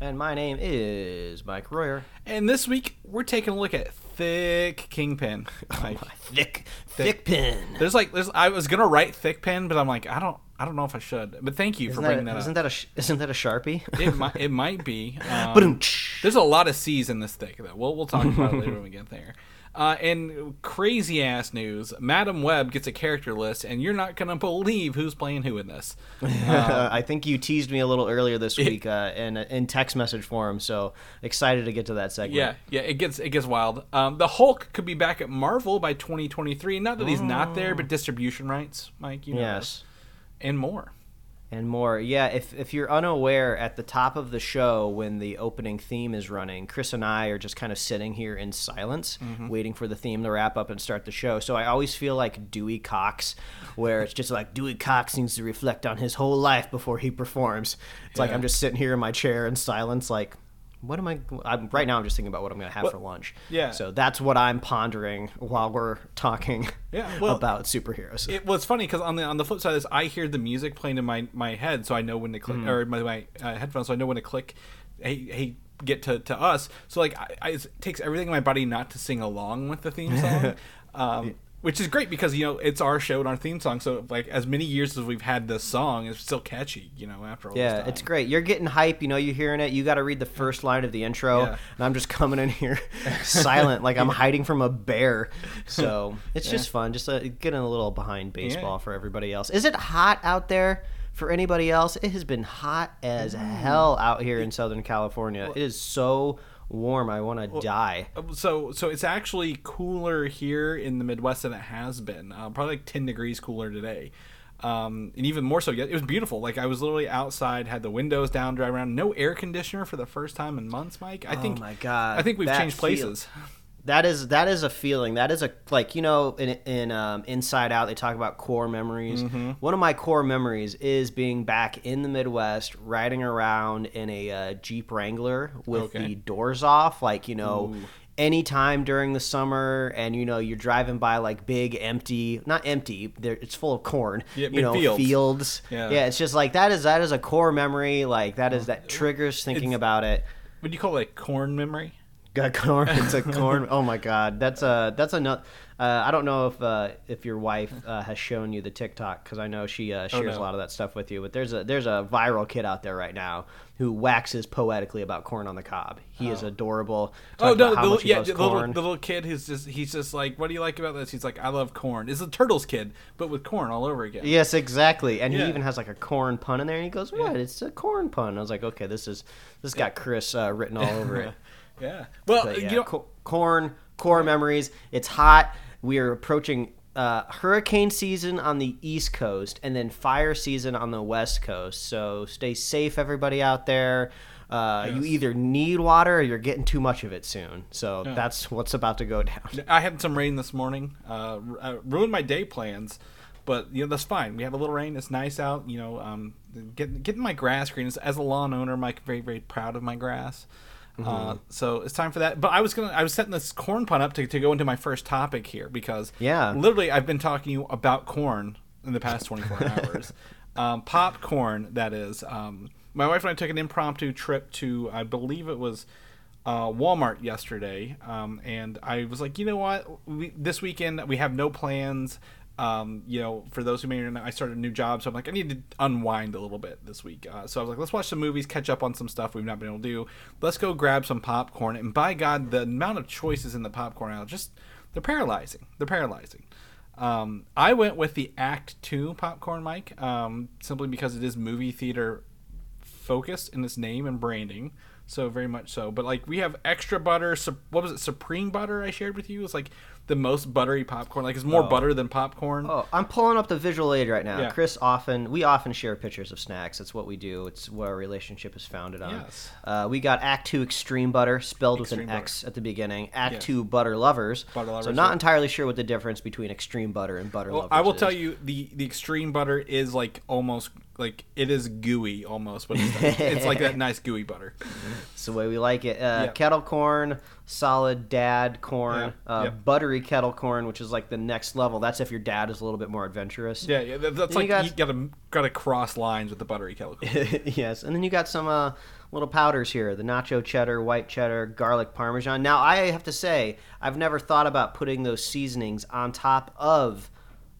And my name is Mike Royer. and this week we're taking a look at Thick Kingpin. Like, Thick, thick pin. there's like, there's, I was gonna write Thick Pin, but I'm like, I don't, I don't know if I should. But thank you for Isn't bringing that, that, isn't up. that a isn't that a sharpie? it might, it might be. Um, there's a lot of C's in this thick, though. We'll, we'll talk about it later when we get there. Uh, and crazy ass news: Madame Web gets a character list, and you're not gonna believe who's playing who in this. I think you teased me a little earlier this week uh, in in text message form, so excited to get to that segment. Yeah, yeah, it gets it gets wild. Um, the Hulk could be back at Marvel by 2023. Not that he's not there, but distribution rights, Mike. You know Yes. this. and more. And more. Yeah, if if you're unaware, at the top of the show when the opening theme is running, Chris and I are just kind of sitting here in silence, Mm-hmm. waiting for the theme to wrap up and start the show. So I always feel like Dewey Cox, where it's just like Dewey Cox needs to reflect on his whole life before he performs. It's like I'm just sitting here in my chair in silence, like. What am I? I'm, right now, I'm just thinking about what I'm going to have for lunch. yeah. So that's what I'm pondering while we're talking Yeah, well, about superheroes. It was funny because on the on the flip side of this, I hear the music playing in my, my head, so I know when to click, or my, my uh, headphones, so I know when to click. Hey, hey, get to, to us. So like, I, I, it takes everything in my body not to sing along with the theme song, um, which is great because you know it's our show and our theme song. So like, as many years as we've had this song, it's still catchy. You know, after all. this Yeah, it's great. You're getting hype. You know, you're hearing it. You got to read the first line of the intro, Yeah. and I'm just coming in here silent, like I'm hiding from a bear. So it's just fun, just uh, getting a little behind baseball Yeah. for everybody else. Is it hot out there for anybody else? It has been hot as hell out here in Southern California. it is so warm. I want to die. so so it's actually cooler here in the Midwest than it has been. Uh, probably like ten degrees cooler today, um, and even more so. It was beautiful. Like I was literally outside, had the windows down, drive around, no air conditioner for the first time in months. Mike, I think. oh my god! I think we've changed places. That is that is a feeling. That is a like you know in in um, Inside Out they talk about core memories. Mm-hmm. One of my core memories is being back in the Midwest, riding around in a uh, Jeep Wrangler with Okay. the doors off, like you know. Anytime during the summer, and you know you're driving by like big empty, not empty, it's full of corn. Yeah, you know fields. fields. Yeah. yeah, it's just like that is that is a core memory. Like that is that triggers thinking It's- about it. Would you call it a corn memory? Got corn. It's a corn. Oh my god, that's a that's a nut. Uh, I don't know if uh, if your wife uh, has shown you the TikTok because I know she uh, shares no. a lot of that stuff with you. But there's a there's a viral kid out there right now who waxes poetically about corn on the cob. He is adorable. Oh no, the, little- yeah, the little, the little kid who's just he's just like, what do you like about this? He's like, I love corn. It's a turtles kid, but with corn all over again. Yes, exactly. And Yeah. he even has like a corn pun in there. And he goes, "What? It's a corn pun." I was like, "Okay, this is this got Chris uh, written all over it." Yeah. Well, But yeah, you know, co- corn, core memories. It's hot. We are approaching uh, hurricane season on the East Coast and then fire season on the West Coast. So stay safe, everybody out there. Uh, You either need water or you're getting too much of it soon. So that's what's about to go down. I had some rain this morning. Uh, uh, ruined my day plans, but you know that's fine. We have a little rain. It's nice out. You know, um, getting getting my grass green. As, a lawn owner, I'm very very proud of my grass. Mm-hmm. so it's time for that. But I was gonna, I was setting this corn pun up to, to go into my first topic here because Yeah. literally I've been talking to you about corn in the past 24 hours. Um, popcorn, that is. Um, my wife and I took an impromptu trip to, I believe it was uh, Walmart yesterday, um, and I was like, you know what, we, this weekend we have no plans. Um, you know, for those who may not, I started a new job, so I'm like, I need to unwind a little bit this week. Uh, so I was like, let's watch some movies, catch up on some stuff we've not been able to do. Let's go grab some popcorn, and by God, the amount of choices in the popcorn aisle just they're paralyzing. They're paralyzing. Um, I went with the Act Two popcorn, Mike, um, simply because it is movie theater focused in its name and branding. So very much so. But like we have extra butter. Su- what was it? Supreme butter I shared with you. It's like the most buttery popcorn. Like it's more butter than popcorn. Oh, I'm pulling up the visual aid right now. Yeah. Chris often, we often share pictures of snacks. That's what we do. It's what our relationship is founded on. Yes. Uh, we got Act Two Extreme Butter, spelled with an butter. X at the beginning. Act Yes. Two Butter Lovers. Butter Lovers. So not yeah. entirely sure what the difference between Extreme Butter and Butter Well, Lovers I will is. tell you the the extreme butter is like almost like it is gooey almost, but it's, it's like that nice gooey butter. It's the way we like it. Uh, Yeah. Kettle corn, solid dad corn, Yeah, uh, yeah. buttery kettle corn, which is like the next level. That's if your dad is a little bit more adventurous. Yeah, yeah. That's like you got- you gotta gotta cross lines with the buttery kettle. corn. yes, and then you got some uh, little powders here: the nacho cheddar, white cheddar, garlic parmesan. Now, I have to say, I've never thought about putting those seasonings on top of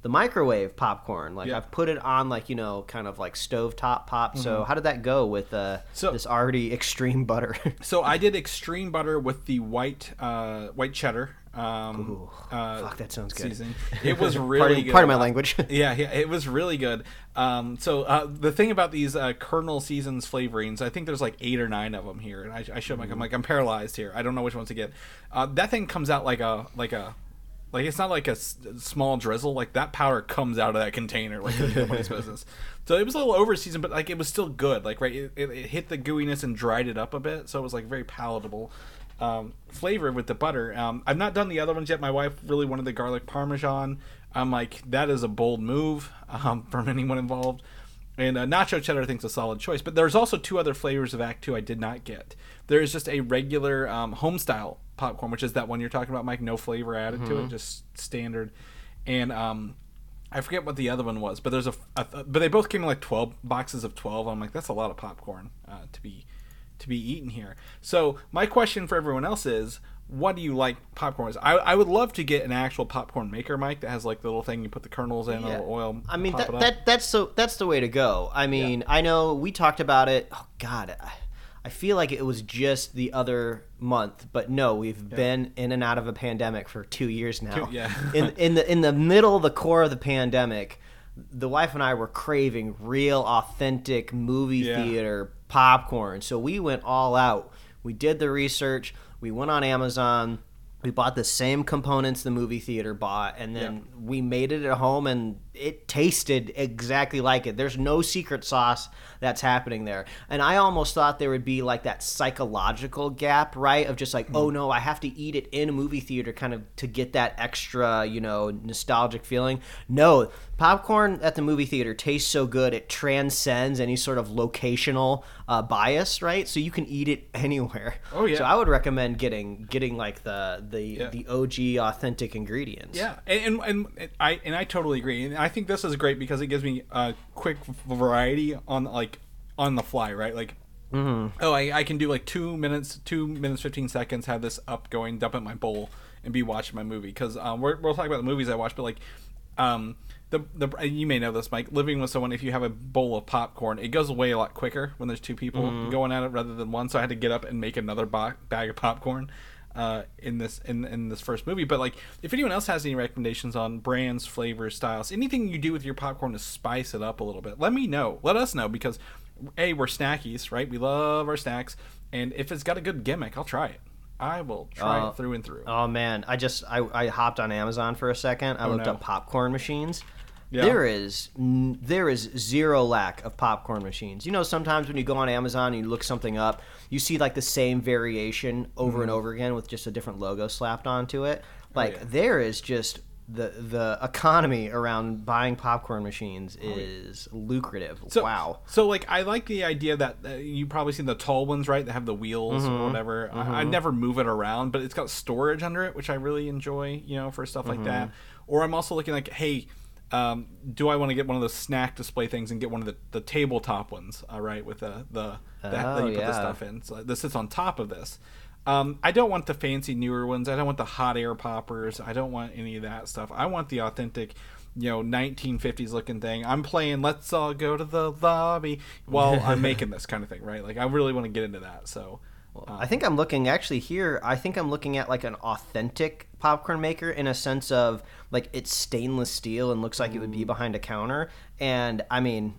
the microwave popcorn. Like Yeah. I've put it on, like you know, kind of like stovetop pop. So how did that go with uh, Mm-hmm. So- this already extreme butter? So I did extreme butter with the white uh, white cheddar. Um, uh, fuck, that sounds good. Seasoning. It was really Pardon- good. pardon my language. yeah, yeah, it was really good. Um, so uh, the thing about these uh, Kernel Season's flavorings, I think there's like eight or nine of them here, and I, I showed Mike. I'm like, I'm paralyzed here. I don't know which ones to get. Uh, that thing comes out like a like a like it's not like a s- small drizzle. Like that powder comes out of that container like it's nobody's business. So it was a little over seasoned, but like it was still good. Like right, it, it, it hit the gooiness and dried it up a bit, so it was like very palatable. Um, flavor with the butter. Um, I've not done the other ones yet. My wife really wanted the garlic parmesan. I'm like, that is a bold move um, from anyone involved. And uh, nacho cheddar I think is a solid choice. But there's also two other flavors of Act Two I did not get. There is just a regular um, home style popcorn, which is that one you're talking about, Mike. No flavor added to it, just standard. And um, I forget what the other one was, but there's a, a but they both came in like 12 boxes of 12. I'm like, that's a lot of popcorn uh, to be to be eaten here. So my question for everyone else is, what do you like popcorn with? I, I would love to get an actual popcorn maker, Mike, that has like the little thing you put the kernels in, a Yeah. little oil. I mean that, that that's so that's the way to go. I mean, I know we talked about it. Oh God, I, I feel like it was just the other month, but no, we've been in and out of a pandemic for two years now. Two- yeah. in in the in the middle, the core of the pandemic, the wife and I were craving real, authentic movie Yeah. theater popcorn. So we went all out. We did the research. We went on Amazon. We bought the same components the movie theater bought, and then we made it at home, and it tasted exactly like it. There's no secret sauce that's happening there. And I almost thought there would be like that psychological gap, right? Of just like, Hmm. oh no, I have to eat it in a movie theater kind of to get that extra, you know, nostalgic feeling. No, popcorn at the movie theater tastes so good, it transcends any sort of locational uh, bias, right? So you can eat it anywhere. Oh, yeah. So I would recommend getting getting like the the Yeah. the OG authentic ingredients. Yeah, and, and and I and I totally agree, and I think this is great because it gives me a quick variety on like on the fly, right? Like, Mm-hmm. oh, I, I can do like two minutes, two minutes fifteen seconds, have this up going, dump it in my bowl, and be watching my movie. Because um, we're we'll talk about the movies I watch, but like, um, the the you may know this, Mike. Living with someone, if you have a bowl of popcorn, it goes away a lot quicker when there's two people Mm-hmm. going at it rather than one. So I had to get up and make another bo- bag of popcorn uh, in this in, in this first movie. But like, if anyone else has any recommendations on brands, flavors, styles, anything you do with your popcorn to spice it up a little bit, let me know. Let us know because a we're snackies, right? We love our snacks, and if it's got a good gimmick, I'll try it. I will try Uh, it through and through. Oh man, I just I, I hopped on Amazon for a second. I looked no. up popcorn machines. Yeah. There is n- there is zero lack of popcorn machines. You know, sometimes when you go on Amazon and you look something up, you see like the same variation over and over again with just a different logo slapped onto it. Like Mm-hmm. Oh, yeah. there is just the the economy around buying popcorn machines Oh, is lucrative. So, wow. So like I like the idea that uh, you probably seen the tall ones, right? That have the wheels Mm-hmm. or whatever. I, I never move it around, but it's got storage under it, which I really enjoy. You know, for stuff like that. Mm-hmm. Or I'm also looking like, hey, um, do I want to get one of those snack display things and get one of the, the tabletop ones? All right, with the the that, that Oh, you put the stuff in. So this sits on top of this. Um, I don't want the fancy newer ones. I don't want the hot air poppers. I don't want any of that stuff. I want the authentic, you know, 1950s looking thing. I'm playing Let's All Go to the Lobby while I'm making this kind of thing, right? Like I really want to get into that. So I think I'm looking actually here. I think I'm looking at like an authentic popcorn maker in a sense of like it's stainless steel and looks like it would be mm. behind a counter. And I mean,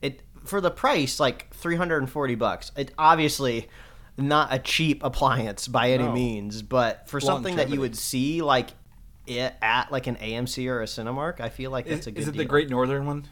it for the price like 340 bucks. It obviously not a cheap appliance by any No. means, but for something that you would see like it at like an AMC or a Cinemark, I feel like that's Is, a good is it deal. the Great Northern one?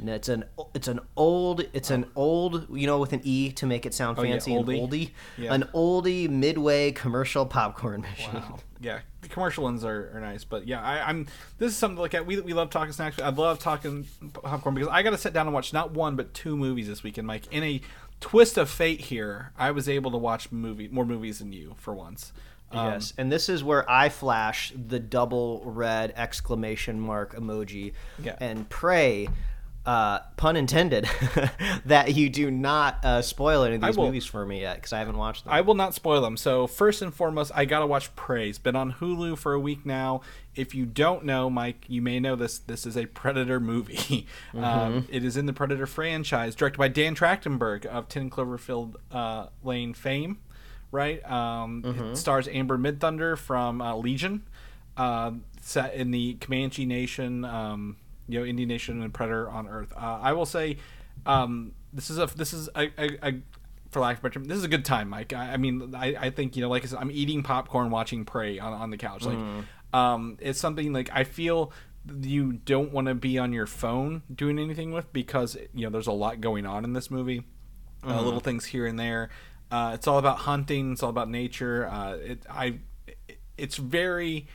And it's an it's an old it's an old you know with an e to make it sound Oh, yeah, fancy an oldie. oldie Yeah. an oldie midway commercial popcorn machine. Wow. Yeah, the commercial ones are, are nice, but yeah, I, I'm. This is something to look at. We, we love talking snacks. I love talking popcorn because I got to sit down and watch not one but two movies this weekend, Mike. In a twist of fate here, I was able to watch movie more movies than you for once. Um, yes, and this is where I flash the double red exclamation mark emoji Yeah. and pray, uh, pun intended, that you do not uh, spoil any of these movies for me yet because I haven't watched them. I will not spoil them. So first and foremost, I gotta watch Prey. It's been on Hulu for a week now. If you don't know, Mike, you may know this. This is a Predator movie. Um, it is in the Predator franchise, directed by Dan Trachtenberg of Ten Cloverfield uh, Lane fame. Right. Um, It stars Amber Midthunder from uh, Legion, uh, set in the Comanche Nation. Um, you know, Indian Nation and Predator on Earth. Uh, I will say, um, this is a this is a, a, a for lack of a better term, this is a good time, Mike. I, I mean, I, I think you know, like I said, I'm eating popcorn, watching Prey on, on the couch. Like, um, it's something like I feel you don't want to be on your phone doing anything with because you know there's a lot going on in this movie, uh, little things here and there. Uh, it's all about hunting. It's all about nature. Uh, it I, it, it's very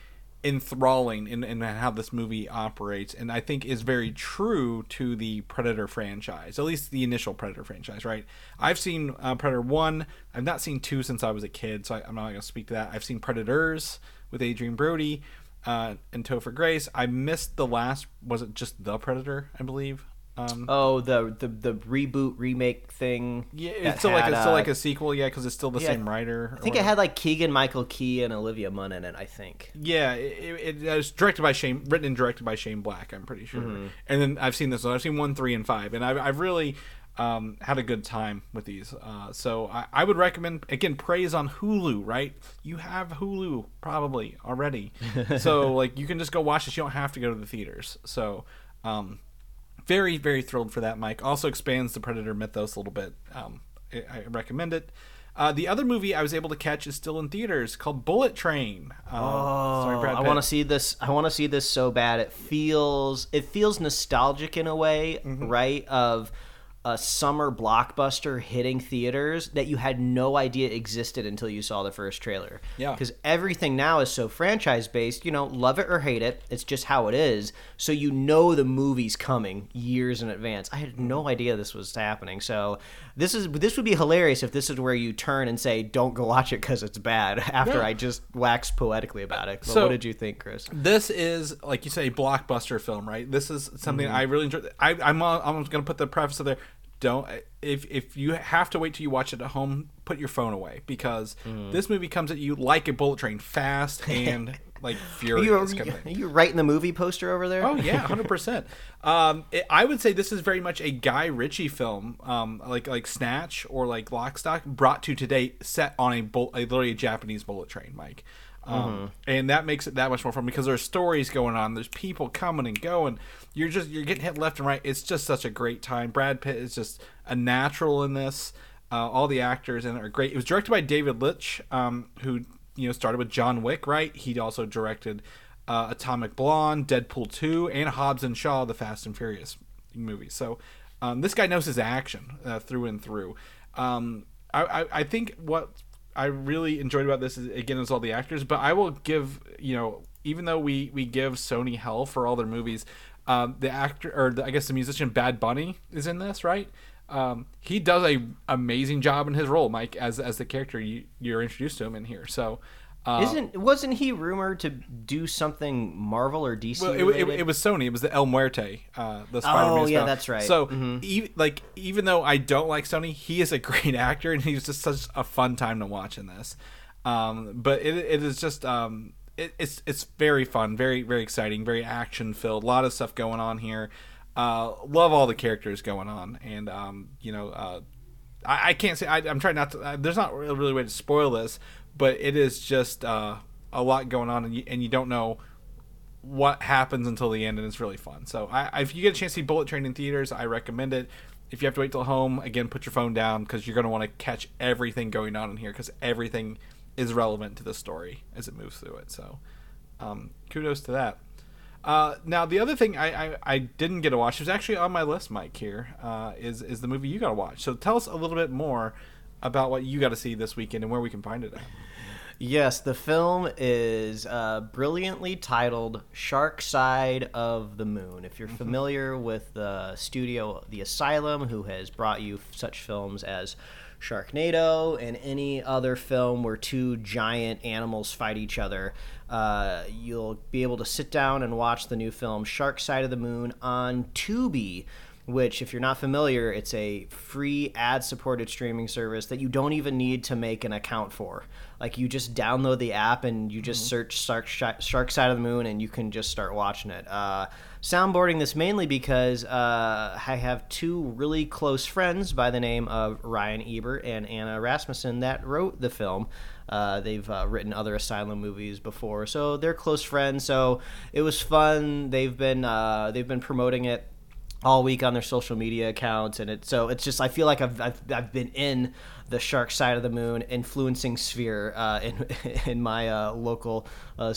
enthralling in, in how this movie operates and i think is very true to the predator franchise at least the initial predator franchise right? I've seen uh, predator 1 i've not seen 2 since i was a kid so I, i'm not going to speak to that. I've seen predators with adrien brody uh, and topher grace. I missed the last was it just the predator i believe um, oh, the, the the reboot remake thing. yeah it's still like had, it's still uh, like a sequel yeah because it's still the yeah, same writer I think it had like Keegan Michael Key and Olivia Munn in it. I think. Yeah, it, it, it was directed by Shane, written and directed by Shane Black. I'm pretty sure. Mm-hmm. And then I've seen this. one. I've seen one, three, and five, and I've, I've really um, had a good time with these. Uh, so I, I would recommend again. Prey's on Hulu, right? You have Hulu probably already, so like you can just go watch this. You don't have to go to the theaters. So. Um, very very thrilled for that mike also expands the predator mythos a little bit um, I, I recommend it uh, the other movie i was able to catch is still in theaters called bullet train um, Oh, Brad I want to see this. I want to see this so bad. It feels it feels nostalgic in a way, Mm-hmm. right? Of a summer blockbuster hitting theaters that you had no idea existed until you saw the first trailer. Yeah. Because everything now is so franchise based. You know, love it or hate it, it's just how it is. So you know the movie's coming years in advance. I had no idea this was happening. So this is this would be hilarious if this is where you turn and say, "Don't go watch it because it's bad." After Yeah. I just waxed poetically about it. But So- what did you think, Chris? this is like you say blockbuster film right this is something i really enjoy I, i'm uh, i'm going to put the preface of there don't if if you have to wait till you watch it at home put your phone away because this movie comes at you like a bullet train fast and like furious you, are you writing the movie poster over there? Oh yeah, hundred percent. Um, it, I would say this is very much a Guy Ritchie film, um, like like Snatch or like Lock, Stock, brought to today, set on a, bull, a literally a Japanese bullet train, Mike. Um, And that makes it that much more fun because there's stories going on. There's people coming and going. You're just you're getting hit left and right. It's just such a great time. Brad Pitt is just a natural in this. Uh, all the actors in it are great. It was directed by David Leitch, um, who you know started with John Wick, right? He also directed uh, Atomic Blonde, Deadpool 2, and Hobbs and Shaw, the Fast and Furious movies. So um, this guy knows his action uh, through and through. Um, I, I, I think what I really enjoyed about this is again is all the actors, but I will give you know even though we we give Sony hell for all their movies, um, the actor or the, I guess the musician Bad Bunny is in this, right? Um, he does a amazing job in his role, Mike, as as the character you, you're introduced to him in here. So. Uh, Isn't wasn't he rumored to do something Marvel or DC Well, it, it, it was Sony. It was the El Muerto, uh, the Spider-Man. Oh, yeah, spin-off. that's right. So, Mhm. e- like, even though I don't like Sony, he is a great actor, and he's just such a fun time to watch in this. Um, but it, it is just um, it, it's it's very fun, very very exciting, very action filled. A lot of stuff going on here. Uh, love all the characters going on, and um, you know, uh, I, I can't say I, I'm trying not to. Uh, there's not really a way to spoil this, but it is just uh, a lot going on, and you, and you don't know what happens until the end, and it's really fun. So, I, if you get a chance to see Bullet Train in theaters, I recommend it. if you have to wait till home, again, put your phone down because you're going to want to catch everything going on in here because everything is relevant to the story as it moves through it. So, um, kudos to that. Uh, now the other thing I, I, I, didn't get to watch was actually on my list, Mike. Here uh, is is the movie you got to watch. So tell us a little bit more about what you got to see this weekend and where we can find it at. Yes, the film is uh, brilliantly titled Shark Side of the Moon. If you're mm-hmm. familiar with the studio The Asylum, who has brought you such films as Sharknado and any other film where two giant animals fight each other, uh, you'll be able to sit down and watch the new film Shark Side of the Moon on Tubi which, if you're not familiar, it's a free ad supported streaming service that you don't even need to make an account for. Like, you just download the app and you just mm-hmm. search Shark, Shark Side of the Moon and you can just start watching it. Uh, soundboarding this mainly because uh, I have two really close friends by the name of Ryan Ebert and Anna Rasmussen that wrote the film. Uh, they've uh, written other Asylum movies before, so they're close friends. So it was fun. They've been uh, they've been promoting it all week on their social media accounts and it so it's just i feel like i've i've, I've been in the shark side of the moon influencing sphere uh, in in my uh, local uh,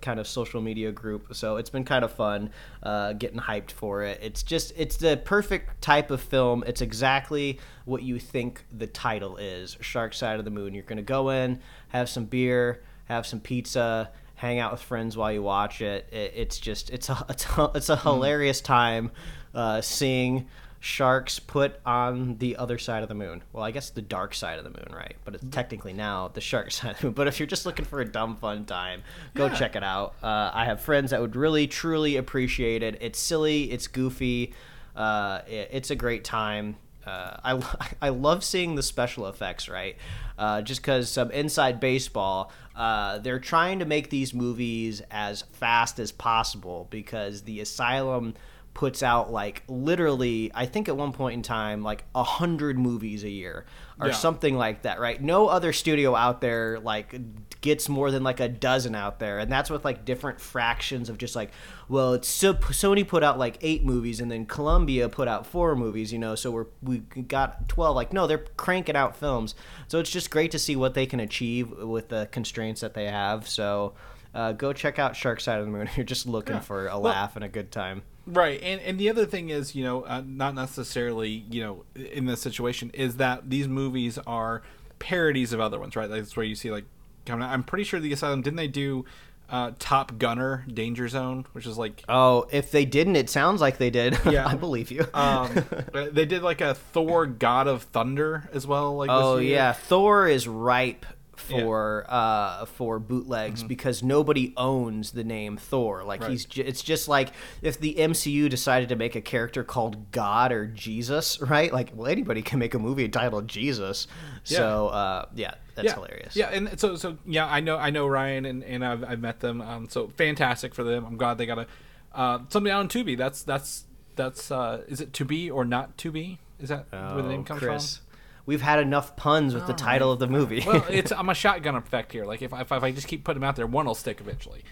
kind of social media group. So it's been kind of fun uh, getting hyped for it. It's just it's the perfect type of film. It's exactly what you think the title is shark side of the moon. You're gonna go in have some beer have some pizza hang out with friends while you watch it, it it's just it's a it's a, it's a hilarious time uh, seeing sharks put on the other side of the moon. Well, I guess the dark side of the moon, right? But it's technically now the shark side of the moon. But if you're just looking for a dumb fun time, go yeah. check it out. Uh, I have friends that would really truly appreciate it. It's silly, it's goofy, uh, it, it's a great time. Uh, I, I love seeing the special effects, right? Uh, just because some inside baseball, uh, they're trying to make these movies as fast as possible because the asylum puts out like literally i think at one point in time like a hundred movies a year or yeah. something like that right no other studio out there like gets more than like a dozen out there and that's with like different fractions of just like well it's so sony put out like eight movies and then columbia put out four movies you know so we're we got 12 like no they're cranking out films so it's just great to see what they can achieve with the constraints that they have so uh, go check out Shark Side of the Moon. You're just looking yeah. for a laugh well, and a good time. Right, and and the other thing is, you know, uh, not necessarily, you know, in this situation is that these movies are parodies of other ones, right? That's where you see like, coming. Out. I'm pretty sure the Asylum didn't they do uh, Top Gunner Danger Zone, which is like oh, if they didn't, it sounds like they did. Yeah, I believe you. um, they did like a Thor God of Thunder as well. Like oh yeah, Thor is ripe for yeah. uh, for bootlegs mm-hmm. because nobody owns the name Thor. Like right. he's j- it's just like if the MCU decided to make a character called God or Jesus, right? Like well anybody can make a movie titled Jesus. Yeah. So uh, yeah, that's yeah. hilarious. Yeah, and so so yeah, I know I know Ryan and, and I've, I've met them. Um, so fantastic for them. I'm glad they got a uh, something out on Tubi. That's that's that's uh, is it to be or not to be? Is that oh, where the name oh, comes Chris. from? We've had enough puns with the title of the movie. well, it's I'm a shotgun effect here. Like if, if, if I just keep putting them out there, one will stick eventually.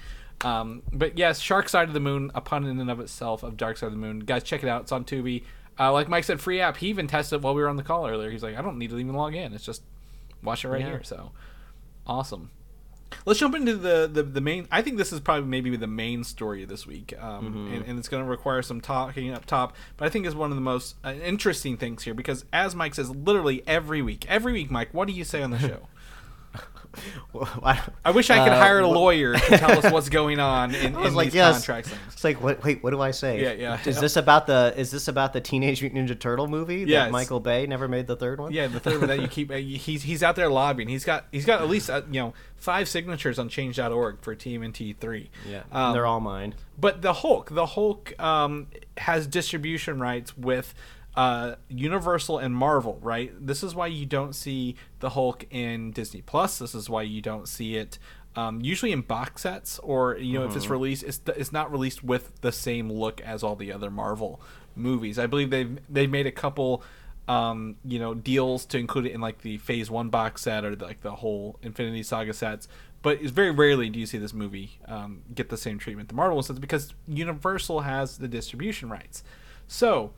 Um, but yes, Shark Side of the Moon, a pun in and of itself of Dark Side of the Moon. Guys, check it out. It's on Tubi. Uh, like Mike said, free app. He even tested it while we were on the call earlier. He's like, I don't need to even log in. It's just watch it right yeah. here. So awesome. Let's jump into the, the, the main. I think this is probably maybe the main story this week, um, mm-hmm. and, and, it's going to require some talking up top. But I think is one of the most uh, interesting things here because, as Mike says, literally every week, every week, Mike, what do you say on the show? well, I, I, wish I could uh, hire a lawyer to tell us what's going on in, in like, these yes. contracts. It's like, what, wait, what do I say? Yeah, yeah. Is this about the Is this about the Teenage Mutant Ninja Turtle movie yes. that Michael Bay never made the third one? Yeah, the third one that you keep. Uh, he's he's out there lobbying. He's got he's got at least uh, you know five signatures on Change.org for TMNT three. Yeah, um, they're all mine. But the Hulk, the Hulk um, has distribution rights with uh, Universal and Marvel, right? This is why you don't see the Hulk in Disney Plus. This is why you don't see it um, usually in box sets, or you know, mm-hmm. if it's mm-hmm. released, it's it's not released with the same look as all the other Marvel movies. I believe they've they've made a couple. Um, you know, deals to include it in like the Phase One box set or the, like the whole Infinity Saga sets, but it's very rarely do you see this movie um, get the same treatment the Marvel sets because Universal has the distribution rights. So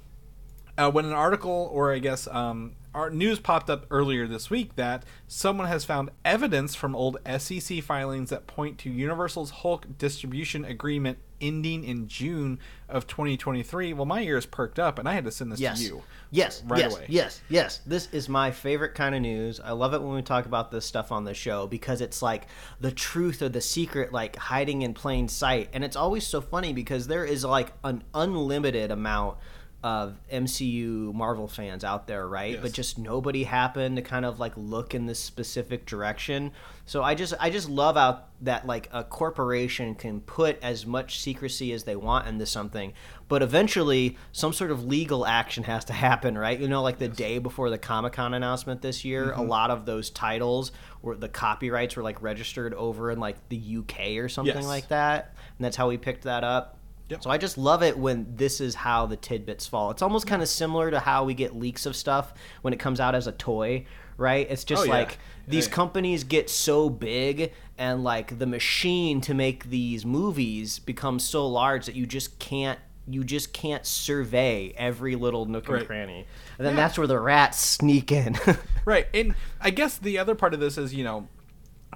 uh, when an article or I guess um, our news popped up earlier this week that someone has found evidence from old SEC filings that point to Universal's Hulk distribution agreement ending in June of 2023. Well, my ears perked up, and I had to send this Yes. to you. Yes. right yes. away. Yes. Yes. This is my favorite kind of news. I love it when we talk about this stuff on the show because it's like the truth or the secret, like hiding in plain sight. And it's always so funny because there is like an unlimited amount of MCU Marvel fans out there, right? Yes. But just nobody happened to kind of like look in this specific direction. So I just I just love out that like a corporation can put as much secrecy as they want into something, but eventually some sort of legal action has to happen, right? You know, like the day before the Comic Con announcement this year, a mm-hmm. lot of those titles were the copyrights were like registered over in like the UK or something Yes. like that, and that's how we picked that up. Yep. So I just love it when this is how the tidbits fall. It's almost kind of similar to how we get leaks of stuff when it comes out as a toy, right? It's just Oh, yeah. like these Yeah, companies get so big and like the machine to make these movies becomes so large that you just can't you just can't survey every little nook and Right. cranny. And then Yeah. that's where the rats sneak in. Right, and I guess the other part of this is you know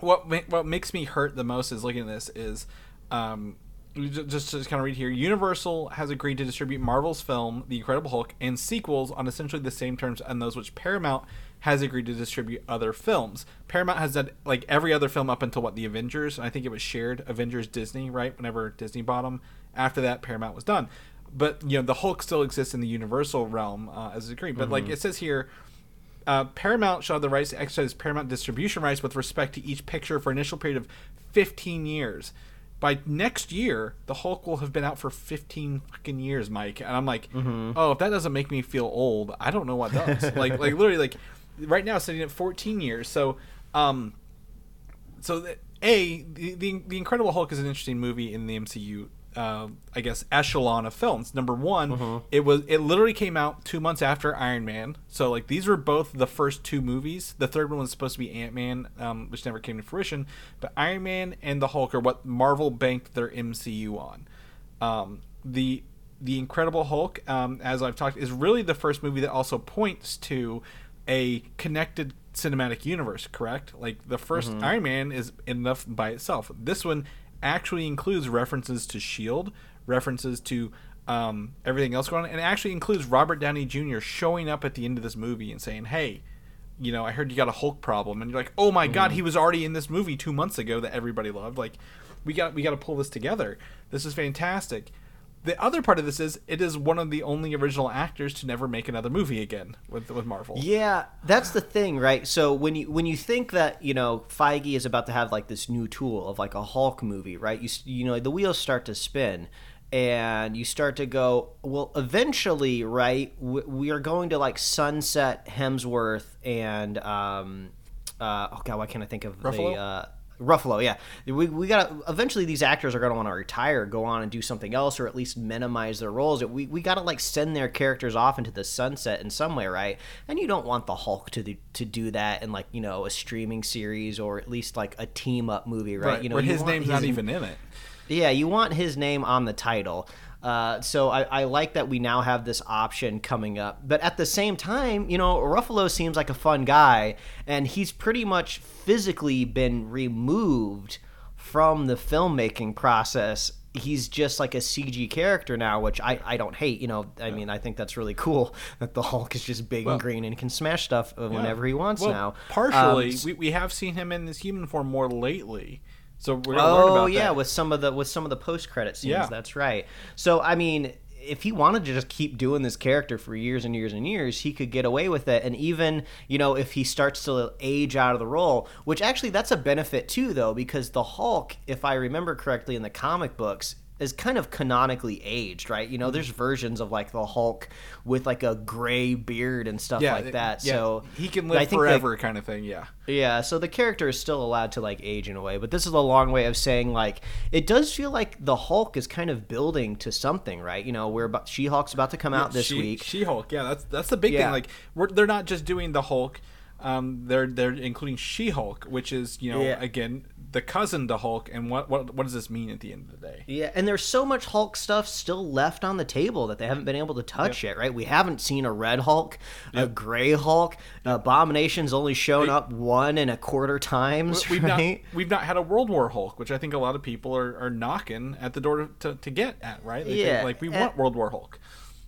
what what makes me hurt the most is looking at this is um just to kind of read here universal has agreed to distribute marvel's film the incredible hulk and sequels on essentially the same terms and those which paramount has agreed to distribute other films. Paramount has done like every other film up until what the avengers? I think it was shared avengers disney right? Whenever disney bought them after that paramount was done. But you know the hulk still exists in the universal realm uh, as agreed. But like it says here uh, Paramount shall have the rights to exercise Paramount distribution rights with respect to each picture for an initial period of 15 years. By next year, the Hulk will have been out for 15 fucking years, Mike. And I'm like, oh, if that doesn't make me feel old, I don't know what does. like, like literally, like right now, sitting at 14 years. So, um, so the, a the, the the Incredible Hulk is an interesting movie in the MCU. Uh, I guess echelon of films. Number one, it was it literally came out two months after Iron Man. So like these were both the first two movies. The third one was supposed to be Ant Man, um, which never came to fruition. But Iron Man and the Hulk are what Marvel banked their MCU on. Um, the the Incredible Hulk, um, as I've talked, is really the first movie that also points to a connected cinematic universe. Correct? Like the 1st Iron Man is enough by itself. This one actually includes references to Shield, references to um, everything else going on, and it actually includes Robert Downey Jr. showing up at the end of this movie and saying, "Hey." You know, I heard you got a Hulk problem, and you're like, "Oh my God, he was already in this movie two months ago that everybody loved." Like, we got we got to pull this together. This is fantastic. The other part of this is it is one of the only original actors to never make another movie again with with Marvel. Yeah, that's the thing, right? So when you when you think that you know Feige is about to have like this new tool of like a Hulk movie, right? You you know the wheels start to spin, and you start to go, well, eventually, right? We, we are going to like sunset Hemsworth and um, uh, oh god, why can't I think of Ruffalo? the uh, Ruffalo, yeah. We, we got to eventually these actors are going to want to retire, go on and do something else, or at least minimize their roles. We, we got to like send their characters off into the sunset in some way, right? And you don't want the Hulk to do, to do that in like you know a streaming series or at least like a team up movie, right? Right, You know, where you his name's not even in it. yeah, you want his name on the title. Uh, so I, I like that we now have this option coming up. But at the same time, you know, Ruffalo seems like a fun guy, and he's pretty much physically been removed from the filmmaking process. He's just like a CG character now, which I, I don't hate. You know, I mean, I think that's really cool that the Hulk is just big Well- and green and can smash stuff whenever he wants well, now. Partially, Um, we, we have seen him in this human form more lately, so we're gonna learn Oh about yeah, that. with some of the with some of the post credit scenes. Yeah. That's right. So I mean, if he wanted to just keep doing this character for years and years and years, he could get away with it. And even you know, if he starts to age out of the role, which actually that's a benefit too, though, because the Hulk, if I remember correctly in the comic books. Is kind of canonically aged, right? You know, there's versions of like the Hulk with like a gray beard and stuff yeah, like that. yeah, so he can I live forever, kind of thing. Yeah. yeah, so the character is still allowed to like age in a way, but this is a long way of saying like it does feel like the Hulk is kind of building to something, right? You know, we're about She-Hulk's about to come out this she, week. She Hulk. Yeah, that's that's the big Yeah. thing. Like, we're, they're not just doing the Hulk. Um, they're they're including She-Hulk, which is you know Yeah. again the cousin to Hulk, and what what what does this mean at the end of the day? Yeah, and there's so much Hulk stuff still left on the table that they haven't been able to touch yet, right? We haven't seen a red Hulk, a gray Hulk. Abomination's only shown up one and a quarter times, We've not right? we've not had a World War Hulk, which I think a lot of people are, are knocking at the door to, to, to get at, right? They think, Yeah, like we and- want World War Hulk.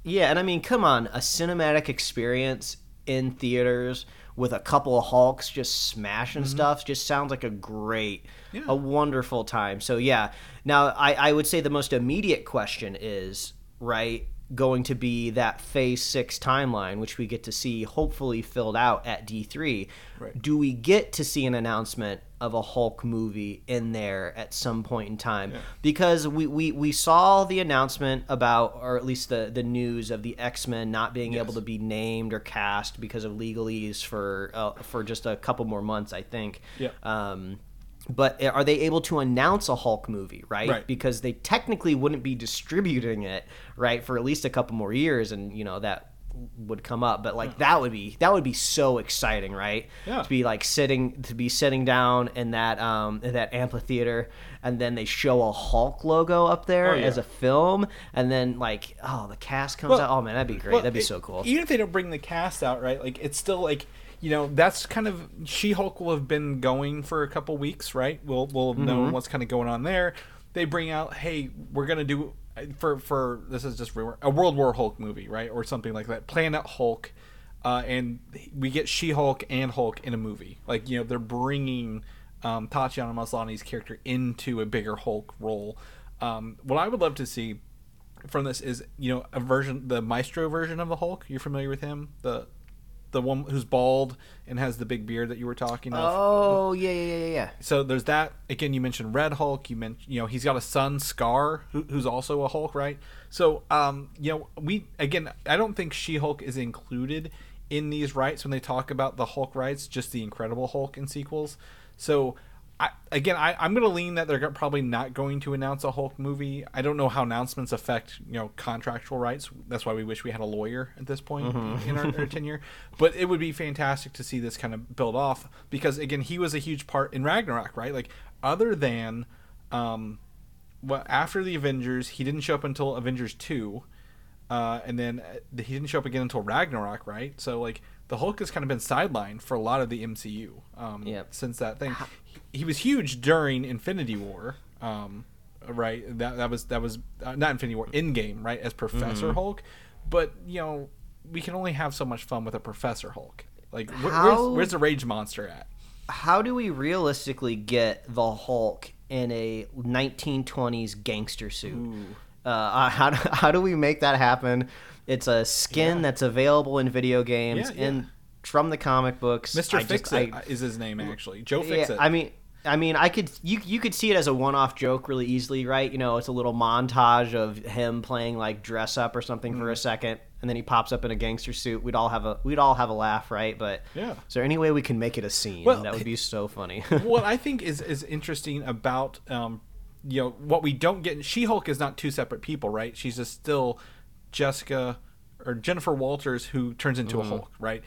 Yeah, and I mean, come on, a cinematic experience in theaters with a couple of Hulks just smashing mm-hmm. stuff just sounds like a great, Yeah. a wonderful time. So yeah, now I, I would say the most immediate question is right going to be that Phase Six timeline, which we get to see hopefully filled out at D three. Right. Do we get to see an announcement of a Hulk movie in there at some point in time? Because we, we, we saw the announcement about, or at least the, the news of the X Men not being able to be named or cast because of legalese for uh, for just a couple more months, I think. Yeah. Um, but are they able to announce a Hulk movie, right? Right. Because they technically wouldn't be distributing it, right, for at least a couple more years, and you know that would come up. But like that would be that would be so exciting, right? Yeah. To be like sitting to be sitting down in that um in that amphitheater, and then they show a Hulk logo up there Oh, yeah. as a film, and then like oh the cast comes Well- out. Oh man, that'd be great. Well, that'd be it- so cool. Even if they don't bring the cast out, right? Like it's still like you know that's kind of She-Hulk will have been going for a couple weeks, right? We'll we'll Mm-hmm. know what's kind of going on there. They bring out, hey, we're gonna do for for this is just rumor, a World War Hulk movie, right, or something like that. Planet Hulk, uh, and we get She-Hulk and Hulk in a movie. Like you know they're bringing um, Tatiana Maslany's character into a bigger Hulk role. Um, what I would love to see from this is you know a version the maestro version of the hulk you're familiar with him the the one who's bald and has the big beard that you were talking of? Oh yeah yeah yeah yeah. so there's that. Again you mentioned red hulk. You mentioned you know he's got a son Skaar who, who's also a hulk right? So um you know we again i don't think she-hulk is included in these rights when they talk about the hulk rights just the incredible hulk in sequels. So I, again, I, I'm going to lean that they're probably not going to announce a Hulk movie. I don't know how announcements affect you know contractual rights. That's why we wish we had a lawyer at this point in our, our tenure. But it would be fantastic to see this kind of build off because again, he was a huge part in Ragnarok, right? Like other than, um, well, after the Avengers, he didn't show up until Avengers two, uh, and then uh, he didn't show up again until Ragnarok, right? So like the Hulk has kind of been sidelined for a lot of the MCU um, Yep. since that thing. He, he was huge during Infinity War, um, right? That that was that was uh, not Infinity War, Endgame, right? As Professor Hulk, but you know we can only have so much fun with a Professor Hulk. Like wh- How- where's, where's the Rage Monster at? how do we realistically get the Hulk in a 1920s gangster suit? Uh, how, do, how do we make that happen? It's a skin Yeah. that's available in video games Yeah, and from the comic books. Mister Fix It I- is his name actually. Joe Fix It. I mean, I mean, I could you you could see it as a one-off joke really easily, right? You know, it's a little montage of him playing like dress up or something for a Mm. second, and then he pops up in a gangster suit. We'd all have a we'd all have a laugh, right? But Yeah. is there any way we can make it a scene? Well, that would be so funny. what I think is is interesting about um, you know what we don't get. She Hulk is not two separate people, right? She's just still Jessica or Jennifer Walters who turns into a Hulk, right?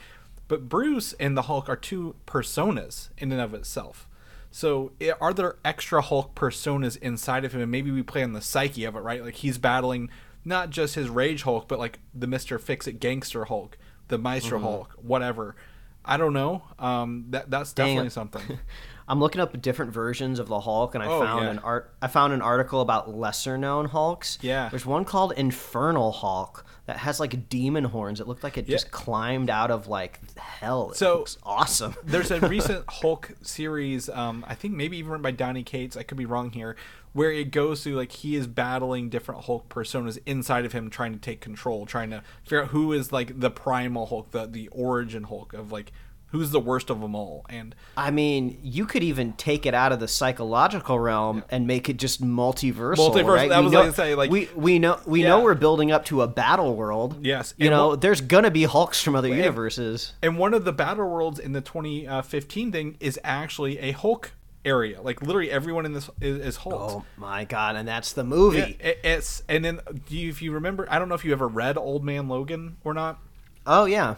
But Bruce and the Hulk are two personas in and of itself. So are there extra Hulk personas inside of him, and maybe we play on the psyche of it, right? Like he's battling not just his Rage Hulk, but like the Mister Fix It Gangster Hulk, the Maestro Hulk, whatever. I don't know. Um, that that's Dang definitely something. I'm looking up different versions of the Hulk, and I Oh, found yeah. an art. I found an article about lesser known Hulks. Yeah. there's one called Infernal Hulk that has like demon horns. It looked like it just climbed out of like hell. It So- looks awesome. There's a recent Hulk series, um, I think maybe even written by Donny Cates. I could be wrong here, where it goes through like he is battling different Hulk personas inside of him, trying to take control, trying to figure out who is like the primal Hulk, the the origin Hulk of like who's the worst of them all. And I mean, you could even take it out of the psychological realm and make it just multiversal. Multiversal, right? that We was know, like to say, like- we we know we know we're building up to a battle world. Yes, you and know, there's gonna be Hulks from other universes. and one of the battle worlds in the 2015 thing is actually a Hulk area. Like literally everyone in this is, is Hulk. Oh my god! And that's the movie. Yeah, it- it's and then do you, if you remember, I don't know if you ever read Old Man Logan or not. Oh yeah.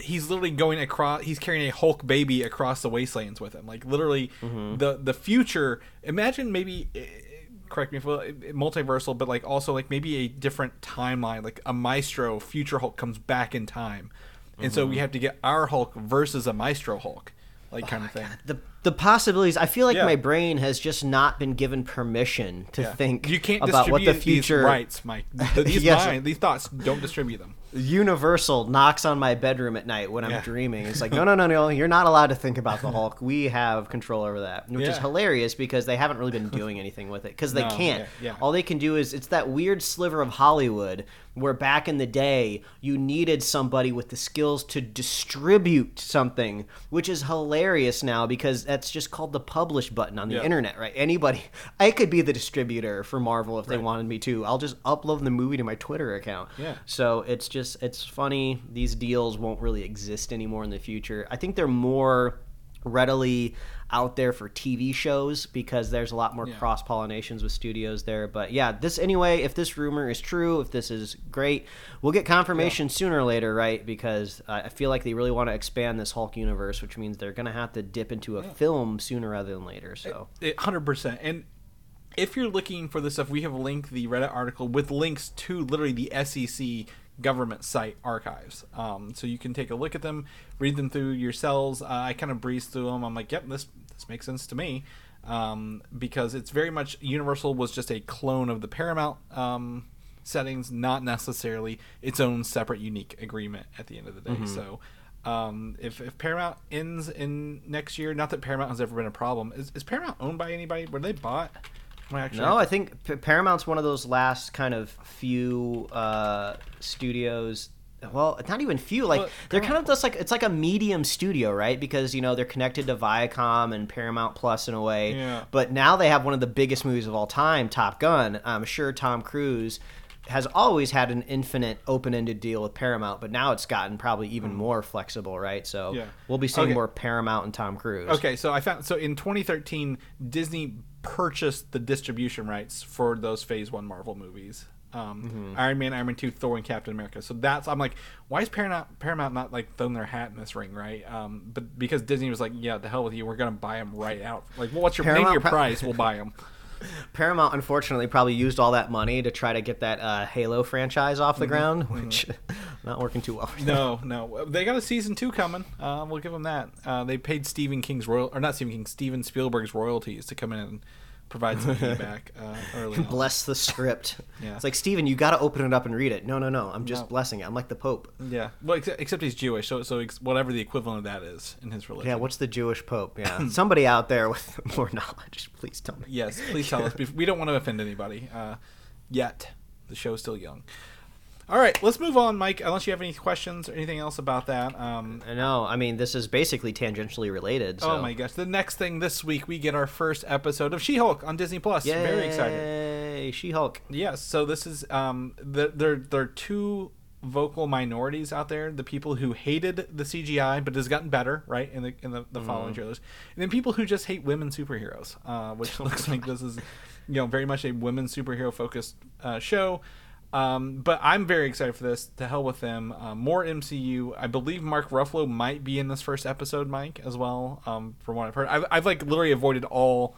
he's literally going across he's carrying a hulk baby across the wastelands with him like literally Mm-hmm. the the future imagine maybe eh, correct me if uh, multiversal but like also like maybe a different timeline like a maestro future hulk comes back in time and so we Mm-hmm. have to get our hulk versus a maestro hulk Oh like kind of thing The the possibilities. I feel like Yeah. my brain has just not been given permission to Yeah. think you can't about what distribute the future these rights mike these Yes. mind, these thoughts don't distribute them Universal knocks on my bedroom at night when I'm Yeah. dreaming. It's like, no, no, no, no, you're not allowed to think about the Hulk. We have control over that, which is hilarious because they haven't really been doing anything with it because they No, can't. yeah, yeah. All they can do is it's that weird sliver of Hollywood where back in the day you needed somebody with the skills to distribute something, which is hilarious now because that's just called the publish button on the Yeah. internet, right? Anybody, I could be the distributor for Marvel if they wanted me to. I'll just upload the movie to my Twitter account. Yeah. So it's just it's funny. These deals won't really exist anymore in the future. I think they're more readily out there for TV shows because there's a lot more Yeah. cross pollinations with studios there. But yeah, this anyway, if this rumor is true, if this is great, we'll get confirmation sooner or later, right? Because uh, I feel like they really want to expand this Hulk universe, which means they're gonna have to dip into a film sooner rather than later. So hundred percent. And if you're looking for this stuff, we have linked the Reddit article with links to literally the SEC government site archives. Um, so you can take a look at them, read them through yourselves. Uh, I kind of breezed through them. I'm like, yep, this this makes sense to me. Um, because it's very much Universal was just a clone of the Paramount um, settings, not necessarily its own separate, unique agreement at the end of the day. So, um, if, if Paramount ends in next year, not that Paramount has ever been a problem, is, is Paramount owned by anybody? Were they bought? Actually No, I think P- Paramount's one of those last kind of few uh, studios. Well, not even few. Like Well, they're kind of just like it's like a medium studio, right? Because you know they're connected to Viacom and Paramount Plus in a way. Yeah. But now they have one of the biggest movies of all time, Top Gun. I'm sure Tom Cruise has always had an infinite open-ended deal with Paramount, but now it's gotten probably even more flexible, right? So Hmm. Yeah. we'll be seeing Okay. more Paramount and Tom Cruise. Okay, so I found so in 2013, Disney purchased the distribution rights for those Phase One Marvel movies. Um, Mm-hmm. Iron Man, Iron Man Two, Thor, and Captain America. So that's I'm like, why is Paramount Paramount not like throwing their hat in this ring, right? Um, but because Disney was like, yeah, the hell with you, we're gonna buy them right out. Like, well, what's your name your price? We'll buy them. Paramount unfortunately probably used all that money to try to get that uh, Halo franchise off the ground, which not working too well. for them. No, no, they got a season two coming. Uh, we'll give them that. Uh, they paid Stephen King's royal or not Stephen King, Steven Spielberg's royalties to come in and provide some feedback uh, early. on. Bless the script. Yeah. It's like Steven, you got to open it up and read it. No, no, no. I'm just No. blessing it. I'm like the Pope. Yeah, well, except, except he's Jewish, so so ex- whatever the equivalent of that is in his religion. Yeah, what's the Jewish Pope? Yeah, somebody out there with more knowledge, please tell me. Yes, please tell us. We don't want to offend anybody uh, yet. The show's still young. All right, let's move on, Mike. Unless you have any questions or anything else about that. Um, I. I mean, this is basically tangentially related. So. Oh my gosh! The next thing this week, we get our first episode of She-Hulk on Disney Plus. Yay, Very excited. Hey, She-Hulk. Yes. So this is um, the, there. There are two vocal minorities out there: the people who hated the CGI, but has gotten better, right, in the in the, the following trailers, and then people who just hate women superheroes, uh, which looks like this is, you know, very much a women superhero focused uh, show. Um, but I'm very excited for this. To hell with them. Uh, more MCU. I believe Mark Ruffalo might be in this first episode, Mike, as well. Um, from what I've heard, I've, I've like literally avoided all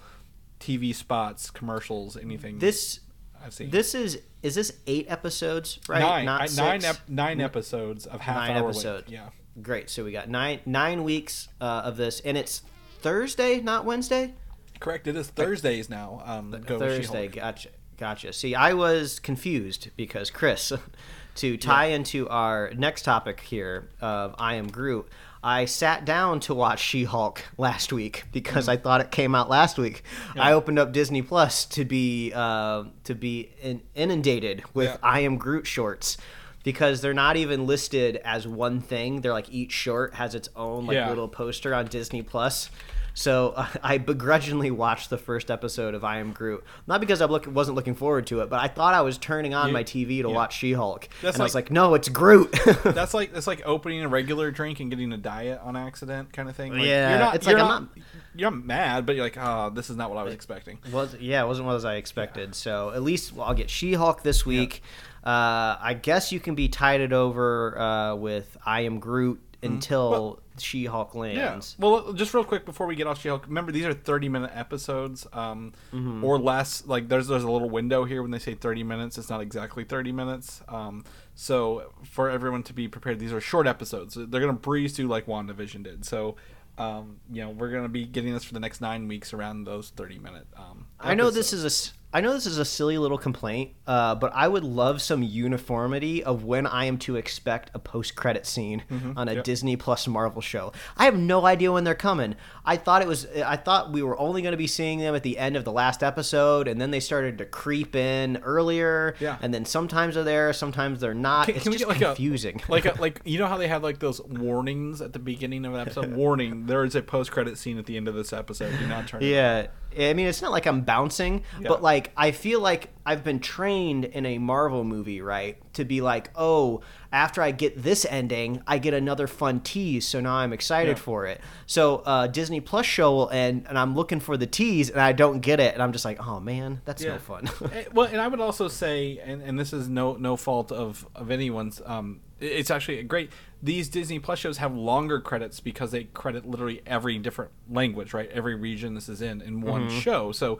TV spots, commercials, anything. This I've seen this is is this eight episodes, right? nine, Not I- six? nine, ep- nine episodes of half Nine hour episodes. length. Yeah, Great. So we got nine nine weeks uh, of this, and it's Thursday, not Wednesday. correct. It is Thursdays now. Um, go Thursday. Gotcha. Gotcha. See, I was confused because Chris, to tie into our next topic here of I Am Groot, I sat down to watch She-Hulk last week because I thought it came out last week. I opened up Disney Plus to be uh, to be in- inundated with Yeah. I Am Groot shorts. Because they're not even listed as one thing. They're like each short has its own like Yeah. little poster on Disney Plus. So uh, I begrudgingly watched the first episode of I Am Groot, not because I look, wasn't looking forward to it, but I thought I was turning on You- my TV to yeah. watch She-Hulk, That's and I was like- like, no, it's Groot. That's like that's like opening a regular drink and getting a diet on accident kind of thing. Like, Yeah, you're not, it's you're like not, you're mad, but you're like, oh, this is not what I was expecting. was yeah, it wasn't what I expected. So at least well, I'll get She-Hulk this week. Uh, I guess you can be tided over uh, with I Am Groot until Mm-hmm. Well- She-Hulk Yeah. lands. Well, just real quick before we get off She-Hulk, remember these are 30 minute episodes um, Mm-hmm. or less. Like there's there's a little window here when they say 30 minutes. It's not exactly 30 minutes. Um, so for everyone to be prepared, these are short episodes. They're gonna breeze through like WandaVision did. So. Um, you know, we're gonna be getting this for the next nine weeks around those thirty minute. Um, I know this is a I know this is a silly little complaint, uh, but I would love some uniformity of when I am to expect a post credit scene on a yep. Disney Plus Marvel show. I have no idea when they're coming. I thought it was I thought we were only going to be seeing them at the end of the last episode, and then they started to creep in earlier. Yeah. and then sometimes they're there, sometimes they're not. Can, it's can just like confusing. a like a, like you know how they have like those warnings at the beginning of an episode? Warning: there is a post credit scene at the end of this episode. Do not turn. it. Yeah. I mean, it's not like I'm bouncing, Yeah. but like I feel like I've been trained in a Marvel movie, right? To be like, oh, after I get this ending, I get another fun tease, so now I'm excited Yeah. for it. So uh, Disney Plus show will end, and I'm looking for the tease, and I don't get it, and I'm just like, oh man, that's no fun. Eh, well, and I would also say, and, and this is no no fault of of anyone's. Um, it's actually a great. These Disney Plus shows have longer credits because they credit literally every different language, right? Every region this is in in one Mm-hmm. show. So.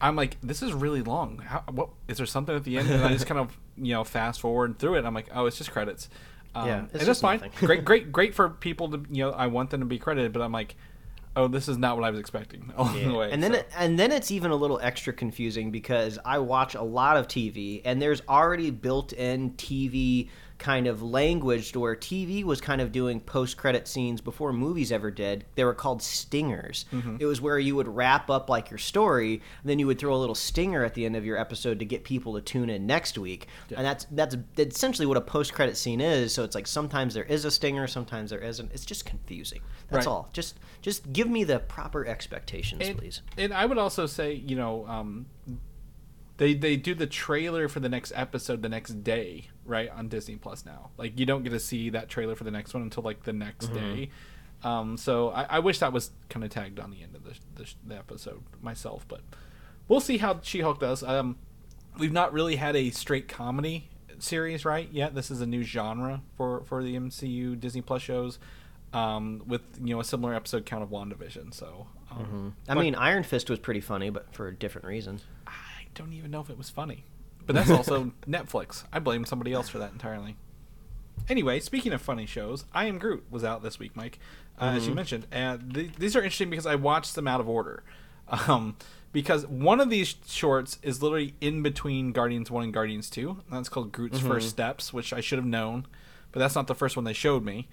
I'm like, this is really long. How, what is there something at the end? And I just kind of, you know, fast forward through it. I'm like, oh, it's just credits. Um, Yeah, and it's that's just fine. great, great, great for people to, you know, I want them to be credited, but I'm like, oh, this is not what I was expecting along the way. and then so. it, and then it's even a little extra confusing because I watch a lot of TV and there's already built-in TV kind of language to where TV was kind of doing post-credit scenes before movies ever did. They were called stingers. Mm-hmm. It was where you would wrap up like your story, then you would throw a little stinger at the end of your episode to get people to tune in next week. And that's that's essentially what a post-credit scene is. So it's like sometimes there is a stinger, sometimes there isn't. It's just confusing. That's Right. all. Just just give me the proper expectations, and, please. And I would also say, you know, um, they they do the trailer for the next episode the next day, right on Disney Plus now. Like you don't get to see that trailer for the next one until like the next day. Um, so I, I wish that was kind of tagged on the end of the, the, the episode myself, but we'll see how She-Hulk does. Um, we've not really had a straight comedy series right yet. This is a new genre for for the MCU Disney Plus shows. Um, with you know a similar episode count of WandaVision, so um, I mean, Iron Fist was pretty funny, but for a different reason. Don't even know if it was funny. But that's also Netflix. I blame somebody else for that entirely. Anyway, speaking of funny shows, I Am Groot was out this week, Mike, uh, as you mentioned. And th- these are interesting because I watched them out of order. Um, because one of these shorts is literally in between Guardians 1 and Guardians 2. And that's called Groot's First Steps, which I should have known. But that's not the first one they showed me.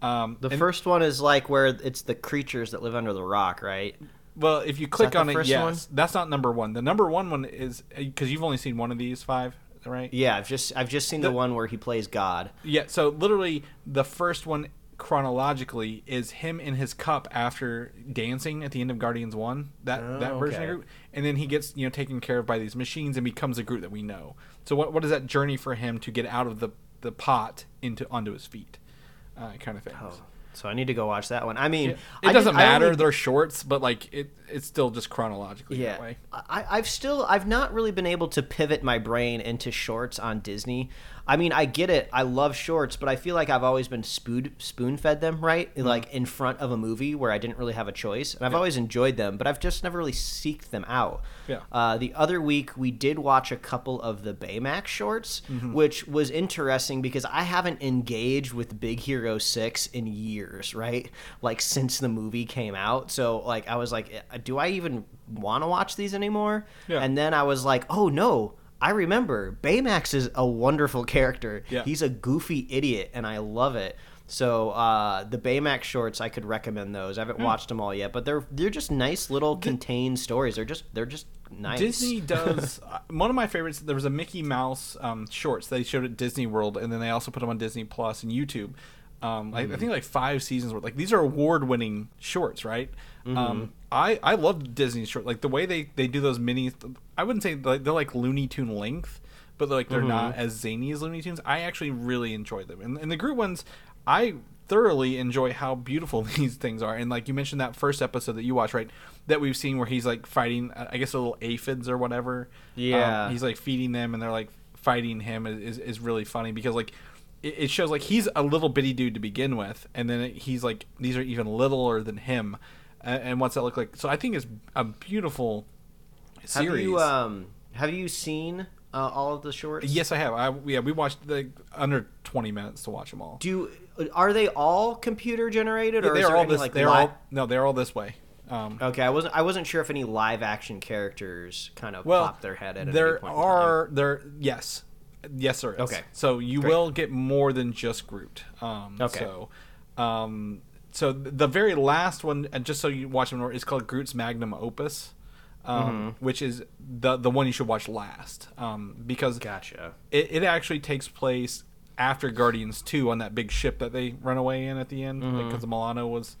Um, The and- first one is like where it's the creatures that live under the rock, right? Well, if you click on it, yes. one? That's not number one. The number one one is because you've only seen one of these five, right? Yeah, I've just I've just seen the, The- one where he plays God. Yeah, so literally the first one chronologically is him in his cup after dancing at the end of Guardians 1, that Oh, that version okay. of Groot, and then he gets, you know, taken care of by these machines and becomes a Groot that we know. So what what is that journey for him to get out of the the pot into onto his feet? Uh, kind of thing. So I need to go watch that one. I mean, It I doesn't did- matter. only- They're shorts, but like it, it's still just chronologically yeah, that way. I, I've still I've not really been able to pivot my brain into shorts on Disney. I mean, I get it. I love shorts, but I feel like I've always been spoon spoon fed them right, Mm-hmm. like in front of a movie where I didn't really have a choice. And I've always enjoyed them, but I've just never really seeked them out. Yeah. Uh, the other week we did watch a couple of the Baymax shorts, Mm-hmm. which was interesting because I haven't engaged with Big Hero Six in years, right? Like since the movie came out. So like I was like, "Eh, do I even want to watch these anymore? Yeah. And then I was like, oh no. I remember Baymax is a wonderful character. Yeah. He's a goofy idiot, and I love it. So uh, the Baymax shorts, I could recommend those. I Hmm. haven't watched them all yet, but they're they're just nice little contained stories. They're just they're just nice. Disney does uh, one of my favorites. There was a Mickey Mouse um, shorts they showed at Disney World, and then they also put them on Disney Plus and YouTube. Um, I, I Mm-hmm. think like five seasons worth. Like these are award-winning shorts, right? Mm-hmm. Um, I I love Disney short. Like the way they they do those mini. I wouldn't say like they're like Looney Tune length, but like they're not Mm-hmm. as zany as Looney Tunes. I actually really enjoy them, and, and the Groot ones, I thoroughly enjoy how beautiful these things are. And like you mentioned that first episode that you watched, right? That we've seen where he's like fighting, uh, I guess, little aphids or whatever. Yeah. Um, he's like feeding them, and they're like fighting him. Is is really funny because like it, it shows like he's a little bitty dude to begin with, and then he's like these are even littler than him. Uh, and what's that look like? So I think it's a beautiful series. Have you um have you seen uh, all of the shorts? yes, I have. I yeah, we watched the under twenty minutes to watch them all. Do are they all computer generated or they're all any this. like they're all no, they're all this way. Um, Okay, I wasn't I wasn't sure if any live action characters kind of well, popped their head at any there point in time. are there. Yes, yes, there is. Okay. So you Great. will get more than just Groot. Um, Okay. So, um, so the very last one, and just so you watch them, is called Groot's Magnum Opus. Um, Mm-hmm. Which is the the one you should watch last, um, because Gotcha. it, it actually takes place after Guardians Two on that big ship that they run away in at the end Mm-hmm. because Milano was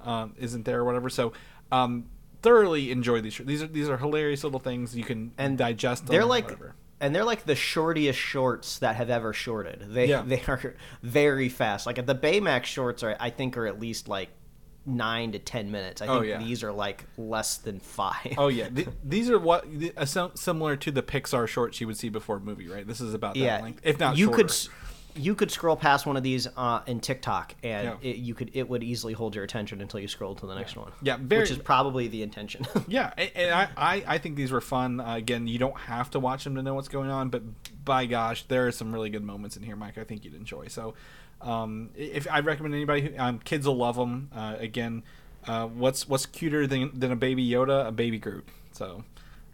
um, isn't there or whatever. So um, thoroughly enjoy these. These are these are hilarious little things you can And digest. Them They're like whatever. And they're like the shortest shorts that have ever shorted. They Yeah. they are very fast. Like the Baymax shorts are I think are at least like nine to ten minutes. I Oh, think yeah. these are like less than five. Oh yeah, Th- these are what the- uh, similar to the Pixar shorts you would see before a movie, right? This is about that yeah. length, if not you shorter. could you could scroll past one of these uh, in TikTok and Yeah. it, you could it would easily hold your attention until you scroll to the next one. Yeah, very- which is probably the intention. Yeah, and I, I, I think these were fun. Uh, again, you don't have to watch them to know what's going on, but by gosh, there are some really good moments in here, Mike. I think you'd enjoy. So, um, if I'd recommend anybody, who, um, kids will love them. Uh, again, uh, what's what's cuter than, than a baby Yoda? A baby Groot. So,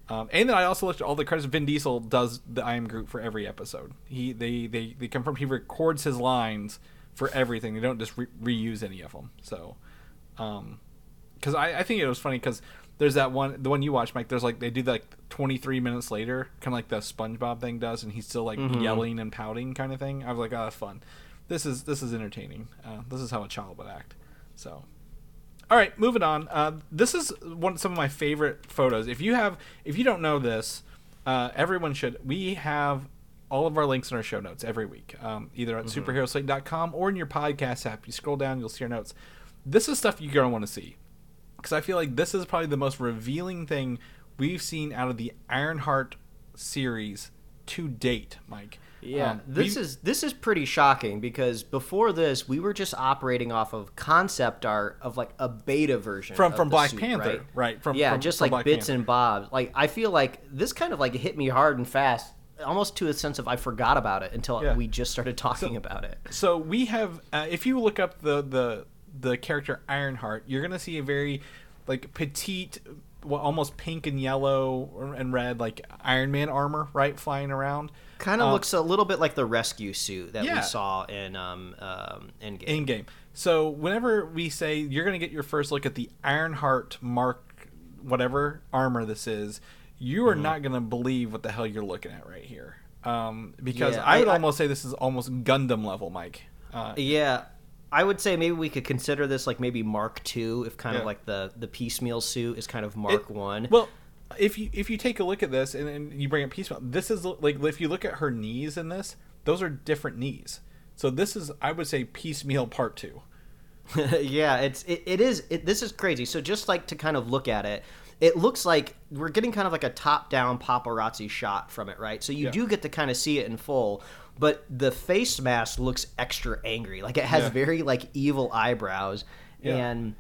um, and then I also looked at all the credits. Vin Diesel does the I am Groot for every episode. He they they they confirm he records his lines for everything. They don't just re- reuse any of them. So, um, because I, I think it was funny because there's that one the one you watch mike there's like they do like 23 minutes later kind of like the spongebob thing does and he's still like yelling and pouting kind of thing i was like oh that's fun this is this is entertaining uh, this is how a child would act so all right moving on. Uh, this is one some of my favorite photos. If you have if you don't know this uh, everyone should we have all of our links in our show notes every week um, either at superheroslate.com or in your podcast app. You scroll down you'll see our notes. This is stuff you're going to want to see because I feel like this is probably the most revealing thing we've seen out of the Ironheart series to date, Mike. Yeah, Um, this we- is this is pretty shocking because before this we were just operating off of concept art of like a beta version From- of from Black suit, Panther, right? right, from- yeah, from- just from like Black bits Panther. and bobs. Like I feel like this kind of like hit me hard and fast, almost to a sense of I forgot about it until Yeah. we just started talking about it. so we have uh, if you look up the the the character Ironheart, you're gonna see a very like petite, well, almost pink and yellow and red like Iron Man armor, right, flying around. Kind of Um, looks a little bit like the rescue suit that Yeah. we saw in um, um Endgame. in game. So whenever we say you're going to get your first look at the Ironheart Mark, whatever armor this is, you Mm-hmm. are not going to believe what the hell you're looking at right here. Um, because Yeah, I would I- I- almost say this is almost Gundam level, Mike. Uh, Yeah, I would say maybe we could consider this like maybe Mark Two, if kind Yeah. of like the the piecemeal suit is kind of Mark it- One. Well, if you if you take a look at this and, and you bring up piecemeal, this is like if you look at her knees in this, those are different knees. So this is I would say piecemeal part two. yeah, it's it, it is it, this is crazy. So just like to kind of look at it, it looks like we're getting kind of like a top-down paparazzi shot from it, right? So you Yeah. do get to kind of see it in full, but the face mask looks extra angry. Like it has Yeah. very like evil eyebrows Yeah. and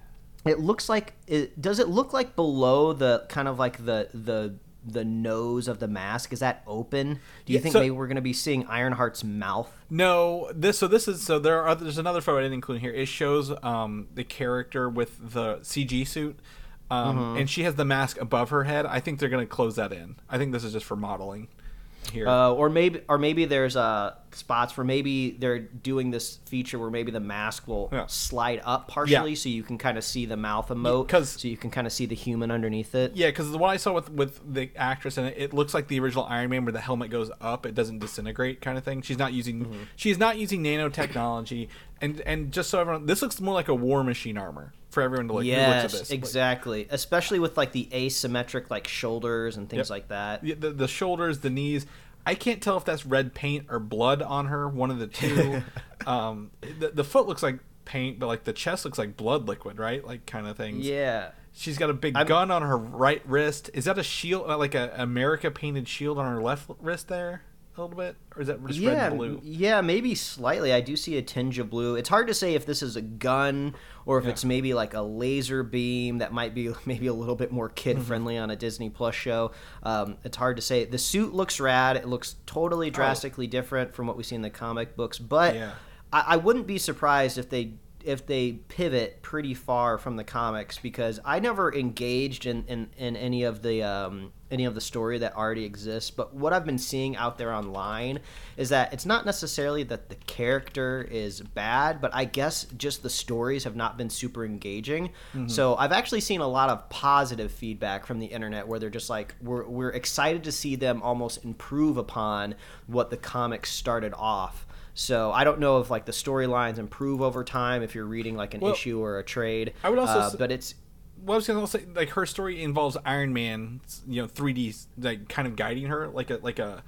it looks like it does it look like below the kind of like the the the nose of the mask is that open? Do you Yeah, think so- maybe we're going to be seeing Ironheart's mouth? No, this so this is so there are there's another photo I didn't include in here. It shows um the character with the CG suit. Um, Mm-hmm. and she has the mask above her head. I think they're going to close that in. I think this is just for modeling here. Uh, or maybe, or maybe there's uh, spots where maybe they're doing this feature where maybe the mask will Yeah. slide up partially, Yeah. so you can kind of see the mouth emote, so you can kind of see the human underneath it. Yeah, because the one I saw with with the actress and it, it looks like the original Iron Man, where the helmet goes up, it doesn't disintegrate, kind of thing. She's not using Mm-hmm. she's not using nanotechnology, and and just so everyone, this looks more like a War Machine armor for everyone to like who looks at Yes. Like, exactly. Especially with like the asymmetric like shoulders and things Yep. like that. the, the the shoulders, the knees. I can't tell if that's red paint or blood on her, one of the two. um, the, the foot looks like paint, but like the chest looks like blood liquid, right? Like kind of things. Yeah. She's got a big I'm- gun on her right wrist. Is that a shield, uh, like a America painted shield on her left wrist there, a little bit, or is that just yeah, red blue? yeah, maybe slightly. I do see a tinge of blue. It's hard to say if this is a gun or if Yeah. it's maybe like a laser beam that might be maybe a little bit more kid Mm-hmm. friendly on a Disney Plus show. Um, it's hard to say. The suit looks rad. It looks totally drastically different from what we see in the comic books, but Oh. Yeah. I, I wouldn't be surprised if they if they pivot pretty far from the comics because I never engaged in, in, in any of the um, any of the story that already exists. But what I've been seeing out there online is that it's not necessarily that the character is bad, but I guess just the stories have not been super engaging. So I've actually seen a lot of positive feedback from the internet where they're just like we're we're excited to see them almost improve upon what the comics started off. So I don't know if like the storylines improve over time if you're reading like an Well, issue or a trade. I would also uh, but it's Well, I was gonna say, like her story involves Iron Man, you know, 3D, like kind of guiding her, like a like a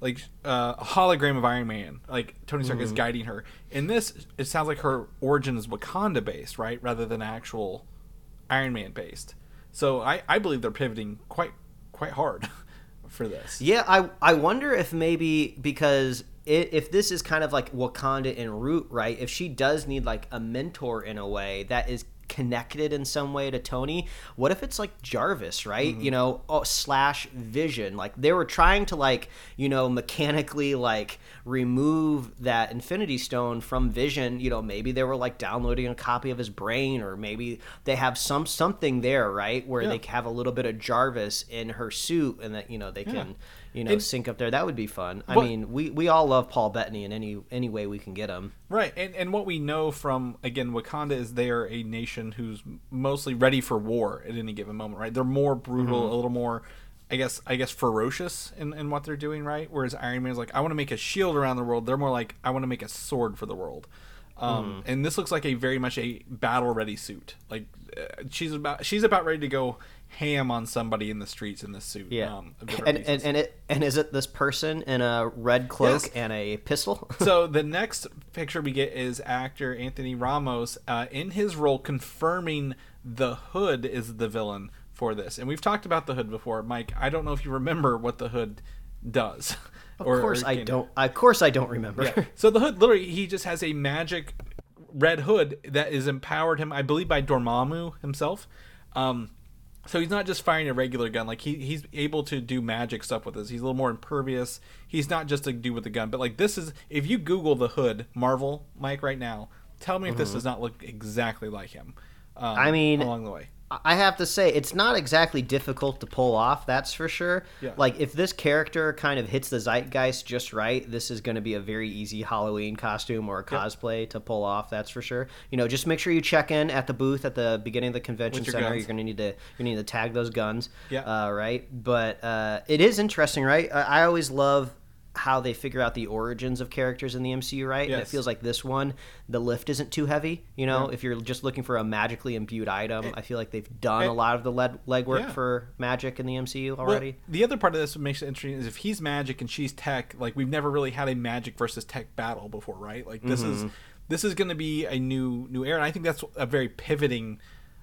like uh, a hologram of Iron Man, like Tony Stark Mm-hmm. is guiding her. In this, it sounds like her origin is Wakanda based, right, rather than actual Iron Man based. So I I believe they're pivoting quite quite hard for this. yeah. I I wonder if maybe because i if this is kind of like Wakanda en route, right? If she does need like a mentor in a way that is connected in some way to Tony, what if it's like Jarvis, right? Mm-hmm. You know, oh, slash Vision. Like they were trying to like you know mechanically like remove that Infinity Stone from Vision. You know, maybe they were like downloading a copy of his brain, or maybe they have some something there, right, where Yeah. they have a little bit of Jarvis in her suit, and that you know they can you know And- sync up there. That would be fun. I mean, we we all love Paul Bettany in any any way we can get him. Right, and and what we know from again Wakanda is they are a nation who's mostly ready for war at any given moment. Right, they're more brutal, Mm-hmm. a little more, I guess, I guess ferocious in, in what they're doing. Right, whereas Iron Man is like, I want to make a shield around the world. They're more like, I want to make a sword for the world. Um, Mm-hmm. And this looks like a very much a battle ready suit. Like uh, she's about she's about ready to go ham on somebody in the streets in this suit. Yeah, um, and, and and it and is it this person in a red cloak Yes. and a pistol? so the next picture we get is actor Anthony Ramos uh, in his role confirming the Hood is the villain for this, and we've talked about the Hood before, Mike. I don't know if you remember what the Hood does. of course I don't. Of course I don't remember. Yeah. So the Hood literally he just has a magic red hood that is empowered him, I believe, by Dormammu himself. Um, so he's not just firing a regular gun; like he, he's able to do magic stuff with this. He's a little more impervious. He's not just a dude with a gun, but like this is if you Google the Hood Marvel Mike right now, tell me if this does not look exactly like him. Um, Mm-hmm. I mean, along the way. I have to say, it's not exactly difficult to pull off. That's for sure. Yeah. Like if this character kind of hits the zeitgeist just right, this is going to be a very easy Halloween costume or a cosplay to pull off. That's for sure. You know, just make sure you check in at the booth at the beginning of the convention your center. guns. You're going to need to you need to tag those guns. Yeah. Uh, right. But uh, it is interesting, right? I, I always love how they figure out the origins of characters in the MCU, right? And it feels like this one, the lift isn't too heavy. You know, Yeah. if you're just looking for a magically imbued item, I feel like they've done a lot of the leg legwork Yeah. for magic in the MCU Well, already. the other part of this that makes it interesting is if he's magic and she's tech, like we've never really had a magic versus tech battle before, right? Like this Mm-hmm. is this is going to be a new new era, and I think that's a very pivoting,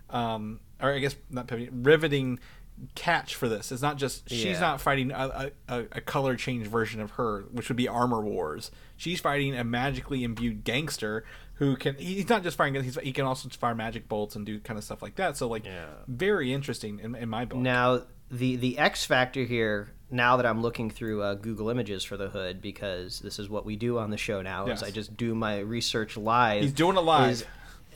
um, or I guess not pivoting, riveting catch for this. It's not just she's Yeah. not fighting a, a, a color change version of her, which would be Armor Wars. She's fighting a magically imbued gangster who can. He's not just firing guns; he's, he can also fire magic bolts and do kind of stuff like that. So like, Yeah. very interesting in, in my book. Now, the the X factor here. Now that I'm looking through uh, Google Images for the hood, because this is what we do on the show now, is I just do my research live. He's doing it live. Is,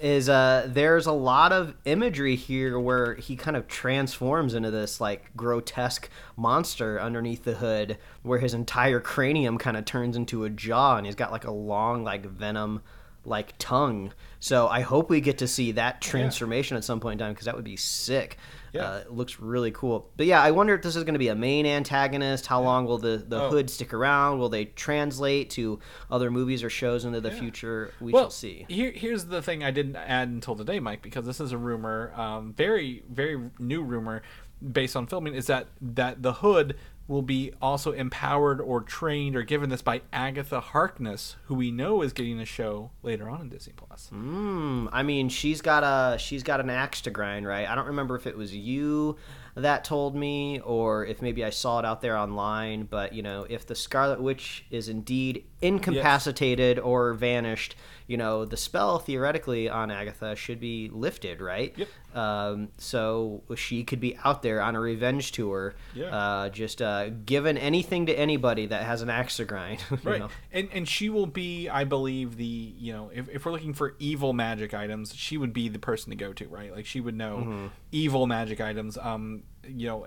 is uh, there's a lot of imagery here where he kind of transforms into this like grotesque monster underneath the hood, where his entire cranium kind of turns into a jaw, and he's got like a long like venom like tongue. So I hope we get to see that transformation at some point in time because that would be sick. Yeah. Uh, it looks really cool. But yeah, I wonder if this is going to be a main antagonist. How long will the, the Oh. hood stick around? Will they translate to other movies or shows into the future? We well, shall see. Here, here's the thing I didn't add until today, Mike, because this is a rumor, um, very, very new rumor based on filming, is that that the Hood will be also empowered or trained or given this by Agatha Harkness, who we know is getting a show later on in Disney Plus. Hmm. I mean, she's got a she's got an axe to grind, right? I don't remember if it was you that told me or if maybe I saw it out there online. But you know, if the Scarlet Witch is indeed incapacitated or vanished, you know, the spell theoretically on Agatha should be lifted, right? Yep. Um, so she could be out there on a revenge tour, Yeah. uh, just uh, giving anything to anybody that has an axe to grind. you Right, know? and and she will be, I believe, the you know, if, if we're looking for evil magic items, she would be the person to go to, right? Like she would know Mm-hmm. evil magic items, um, you know,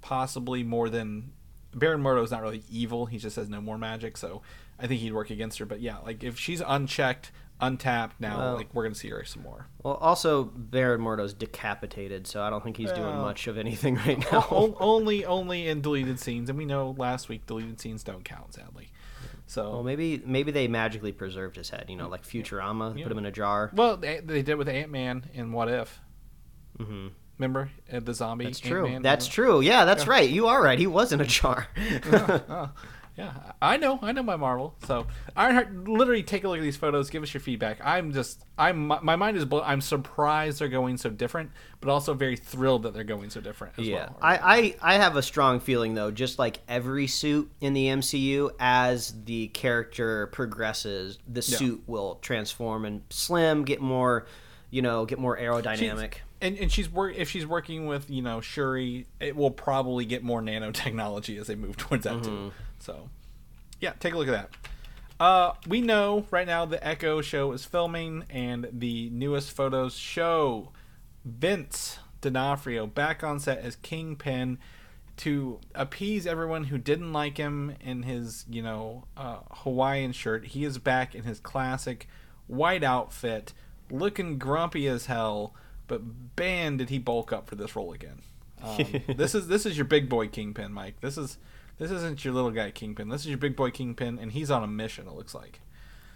possibly more than Baron Mordo is not really evil; he just has no more magic, so I think he'd work against her. But yeah, like if she's unchecked, untapped, now Well- like we're gonna see her some more. Well, also Baron Mordo's decapitated, so I don't think he's doing much of anything right now. O- only, only in deleted scenes, and we know last week deleted scenes don't count, sadly. So Well, maybe maybe they magically preserved his head. You know, like Futurama, Yeah. put him in a jar. Well, they, they did with Ant Man in What If. Mm-hmm. Remember uh, the zombie? That's true. Ant-Man? That's true. Yeah, that's right. You are right. He was in a jar. Oh, yeah, I know. I know my Marvel. So Ironheart, literally take a look at these photos. Give us your feedback. I'm just, I'm, my mind is blown. I'm surprised they're going so different, but also very thrilled that they're going so different. As yeah, well. I, I I have a strong feeling though, just like every suit in the MCU, as the character progresses, the Yeah. suit will transform and slim, get more, you know, get more aerodynamic. And and she's work if she's working with you know Shuri, it will probably get more nanotechnology as they move towards that too. So, yeah, take a look at that. Uh, we know right now the Echo show is filming, and the newest photos show Vince D'Onofrio back on set as Kingpin to appease everyone who didn't like him in his, you know, uh, Hawaiian shirt. He is back in his classic white outfit, looking grumpy as hell. But man, did he bulk up for this role again? Um, this is this is your big boy Kingpin, Mike. This is this isn't your little guy Kingpin. This is your big boy Kingpin, and he's on a mission. It looks like.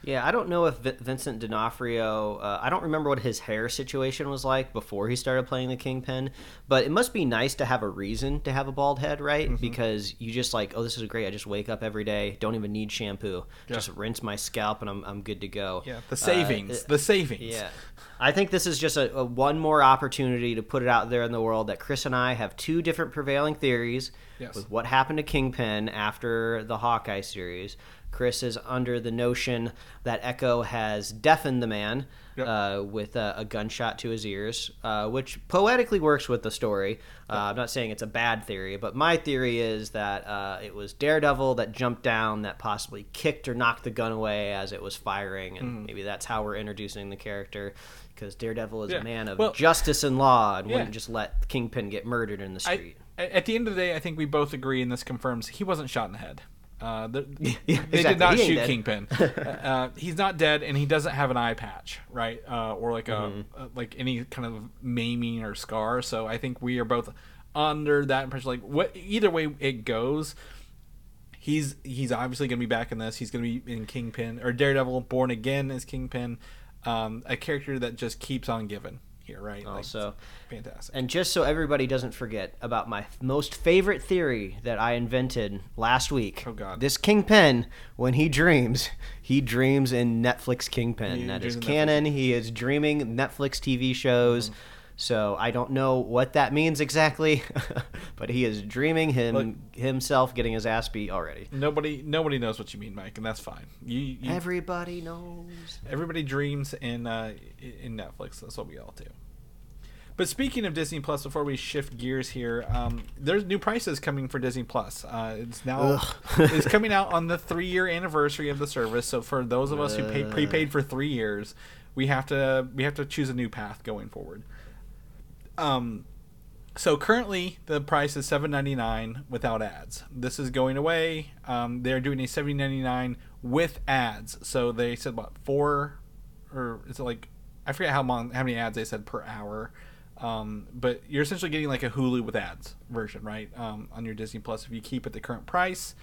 Yeah, I don't know if Vincent D'Onofrio. Uh, I don't remember what his hair situation was like before he started playing the Kingpin, but it must be nice to have a reason to have a bald head, right? Mm-hmm. Because you just like, oh, this is great. I just wake up every day, don't even need shampoo, Yeah. just rinse my scalp, and I'm I'm good to go. Yeah, the Uh, savings, uh, the savings. yeah. I think this is just a, a one more opportunity to put it out there in the world that Chris and I have two different prevailing theories Yes. with what happened to Kingpin after the Hawkeye series. Chris is under the notion that Echo has deafened the man Yep. uh, with a, a gunshot to his ears, uh, which poetically works with the story. Uh, I'm not saying it's a bad theory, but my theory is that uh, it was Daredevil that jumped down, that possibly kicked or knocked the gun away as it was firing, and Mm. maybe that's how we're introducing the character. Because Daredevil is Yeah. a man of Well- justice and law and Yeah. wouldn't just let Kingpin get murdered in the I, street. at the end of the day, I think we both agree, and this confirms he wasn't shot in the head. Uh, the, Yeah, They exactly. did not shoot dead. Kingpin. uh, he's not dead, and he doesn't have an eye patch, right? Uh, or like a Mm-hmm. uh, like any kind of maiming or scar. So I think we are both under that impression. Like what, either way it goes, he's he's obviously going to be back in this. He's going to be in Kingpin or Daredevil, born again as Kingpin, um, a character that just keeps on giving here, right? Like, Also, fantastic. And just so everybody doesn't forget about my most favorite theory that I invented last week. Oh, God. This Kingpin, when he dreams, he dreams in Netflix Kingpin. He that is in Netflix. canon. He is dreaming Netflix TV shows. Mm-hmm. So I don't know what that means exactly, but he is dreaming him Look- himself getting his ass beat already. Nobody nobody knows what you mean, Mike, and that's fine. You, you Everybody knows. Everybody dreams in uh, in Netflix. That's what we all do. But speaking of Disney Plus, before we shift gears here, um, there's new prices coming for Disney Plus. Uh, it's now it's coming out on the three year anniversary of the service. So for those of us who pay, prepaid for three years, we have to we have to choose a new path going forward. Um, so currently the price is seven ninety nine without ads. This is going away. Um, they're doing a seven ninety nine with ads. So they said what four, or is it like I forget how long how many ads they said per hour. Um, but you're essentially getting like a Hulu with ads version, right? Um, on your Disney Plus, if you keep it the current price,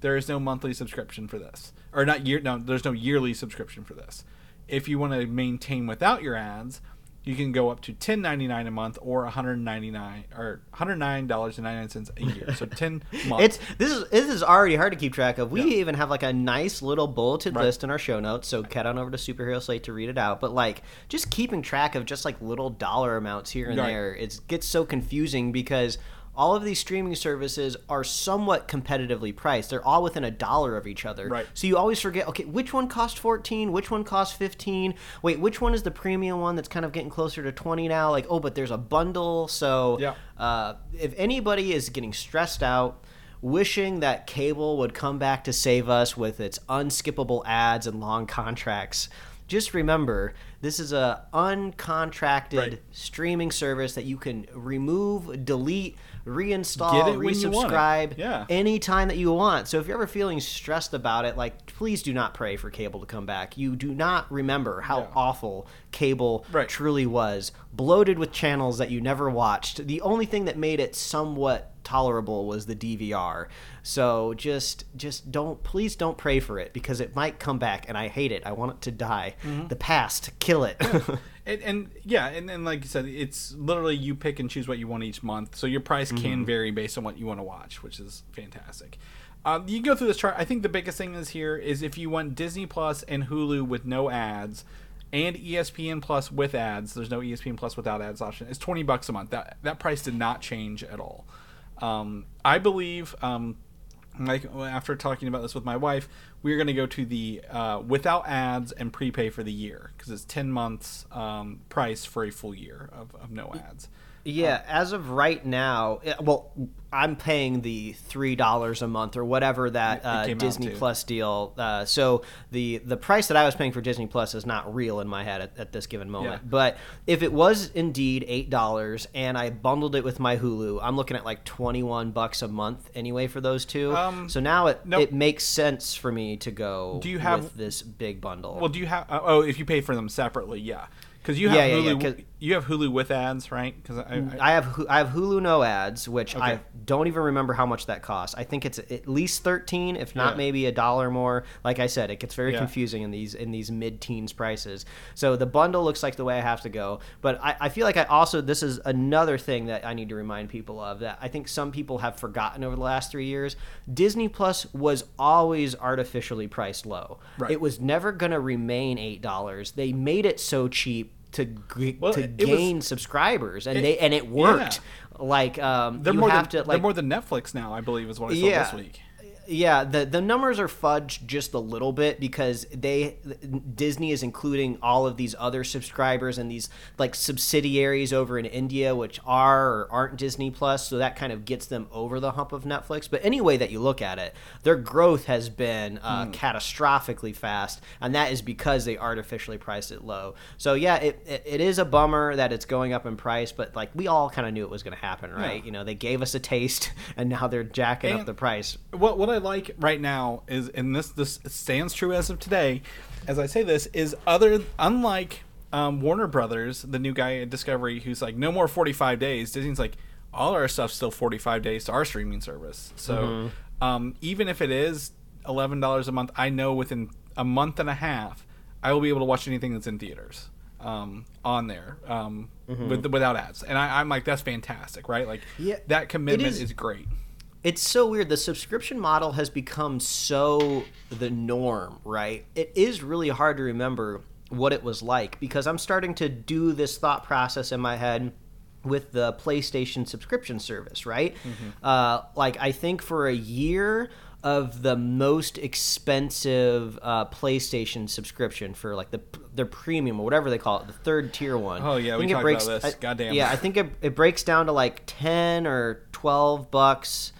there is no monthly subscription for this, or not year. No, there's no yearly subscription for this. If you want to maintain without your ads, you can go up to ten ninety nine a month or one hundred ninety nine or one hundred nine dollars and ninety nine cents a year. So ten months. It's this is this is already hard to keep track of. We Yeah. even have like a nice little bulleted Right. list in our show notes, so head on over to Superhero Slate to read it out. But like just keeping track of just like little dollar amounts here and Right. there, it gets so confusing because all of these streaming services are somewhat competitively priced. They're all within a dollar of each other. Right. So you always forget, okay, which one cost 14? Which one cost 15? Wait, which one is the premium one that's kind of getting closer to 20 now? Like, oh, but there's a bundle. So Yeah. uh, if anybody is getting stressed out, wishing that cable would come back to save us with its unskippable ads and long contracts, just remember this is a uncontracted Right. streaming service that you can remove, delete, reinstall, Get it when you want it. resubscribe Yeah. anytime that you want. So if you're ever feeling stressed about it, like please do not pray for cable to come back. You do not remember how Yeah. awful cable Right. truly was, bloated with channels that you never watched. The only thing that made it somewhat tolerable was the DVR. So just just don't please don't pray for it because it might come back and I hate it. I want it to die. Mm-hmm. The past, kill it. And, and yeah, and, and like you said, it's literally you pick and choose what you want each month. So your price Mm-hmm. can vary based on what you want to watch, which is fantastic. Um, you can go through this chart. I think the biggest thing is here is if you want Disney Plus and Hulu with no ads, and ESPN Plus with ads. There's no ESPN Plus without ads option. It's twenty bucks a month. That that price did not change at all. Um, I believe. Um, like after talking about this with my wife, we're going to go to the uh, without ads and prepay for the year because it's ten months um, price for a full year of, of no ads. Yeah, as of right now, eh, well, I'm paying the three dollars a month or whatever that uh, Disney. Plus deal. Uh, so the the price that I was paying for Disney Plus is not real in my head at, at this given moment. Yeah. But if it was indeed eight dollars and I bundled it with my Hulu, I'm looking at like twenty one bucks a month anyway for those two. Um, so now it nope. it makes sense for me to go. Do you have- with this big bundle? Well, do you have? Uh, oh, if you pay for them separately, yeah, because you have Yeah, yeah, yeah, Hulu. 'cause- you have Hulu with ads, right? Because I, mm, I, I have I have Hulu no ads, which I don't even remember how much that costs. I think it's at least thirteen, if not Yeah. maybe a dollar more. Like I said, it gets very Yeah. confusing in these in these mid teens prices. So the bundle looks like the way I have to go. But I, I feel like I also this is another thing that I need to remind people of that I think some people have forgotten over the last three years. Disney Plus was always artificially priced low. Right. It was never gonna remain eight dollars. They made it so cheap to g- Well, to it was- gain subscribers and It- they and it worked like um they're you more have than to they're more than Netflix now. I believe is what I saw Yeah. this week. Yeah the the numbers are fudged just a little bit because they disney is including all of these other subscribers and these like subsidiaries over in india which are or aren't disney plus so that kind of gets them over the hump of netflix. But any way that you look at it their growth has been uh, catastrophically fast and that is because they artificially priced it low. So yeah it, it, it is a bummer that it's going up in price but like we all kind of knew it was going to happen right? Yeah. you know they gave us a taste and now they're jacking up the price. What what I like right now is, and this this stands true as of today, as I say this, is other unlike um, Warner Brothers, the new guy at Discovery, who's like no more forty five days. Disney's like all our stuff's still forty five days to our streaming service. So Mm-hmm. um, even if it is eleven dollars a month, I know within a month and a half, I will be able to watch anything that's in theaters. Um, on there, um, with, without ads, and I, I'm like, that's fantastic, right? Like, Yeah, that commitment is- is great. It's so weird. The subscription model has become so the norm, right? It is really hard to remember what it was like because I'm starting to do this thought process in my head with the PlayStation subscription service, right? Uh, like, I think for a year of the most expensive uh, PlayStation subscription for like the their premium or whatever they call it, the third tier one. Oh, yeah, we talked breaks- about this. I- Goddamn. Yeah, I think it, it breaks down to like 10 or 12 bucks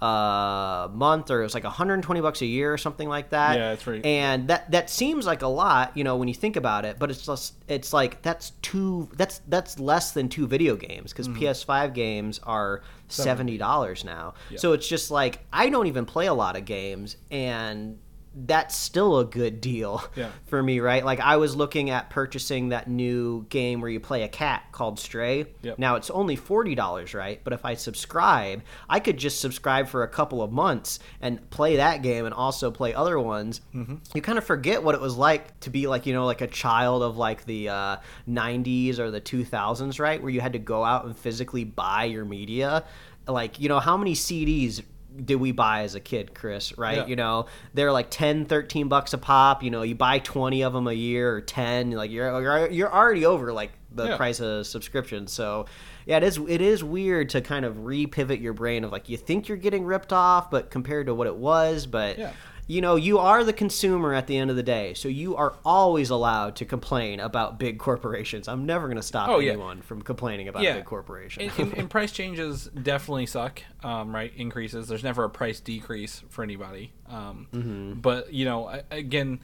a month or it was like 120 bucks a year or something like that. Yeah, that's right. And that that seems like a lot, you know, when you think about it, but it's just it's like that's two that's that's less than two video games because Mm-hmm. PS5 games are $70 now. So it's just like I don't even play a lot of games and that's still a good deal Yeah. for me, right? Like I was looking at purchasing that new game where you play a cat called Stray. Yep. Now it's only forty dollars, right? But if I subscribe, I could just subscribe for a couple of months and play that game and also play other ones. Mm-hmm. You kind of forget what it was like to be like you know like a child of like the uh, '90s or the 2000s, right? Where you had to go out and physically buy your media. Like you know how many CDs did we buy as a kid chris right Yeah. you know they're like 10 13 bucks a pop you know you buy 20 of them a year or 10 like you're you're, you're already over like the Yeah. price of subscription so yeah it is it is weird to kind of repivot your brain of like you think you're getting ripped off but compared to what it was but Yeah. You know you are the consumer at the end of the day so you are always allowed to complain about big corporations i'm never going to stop Oh, yeah. anyone from complaining about Yeah. big corporations. and, and, and price changes definitely suck, um, right? Increases. There's never a price decrease for anybody. Um, Mm-hmm. But you know, again,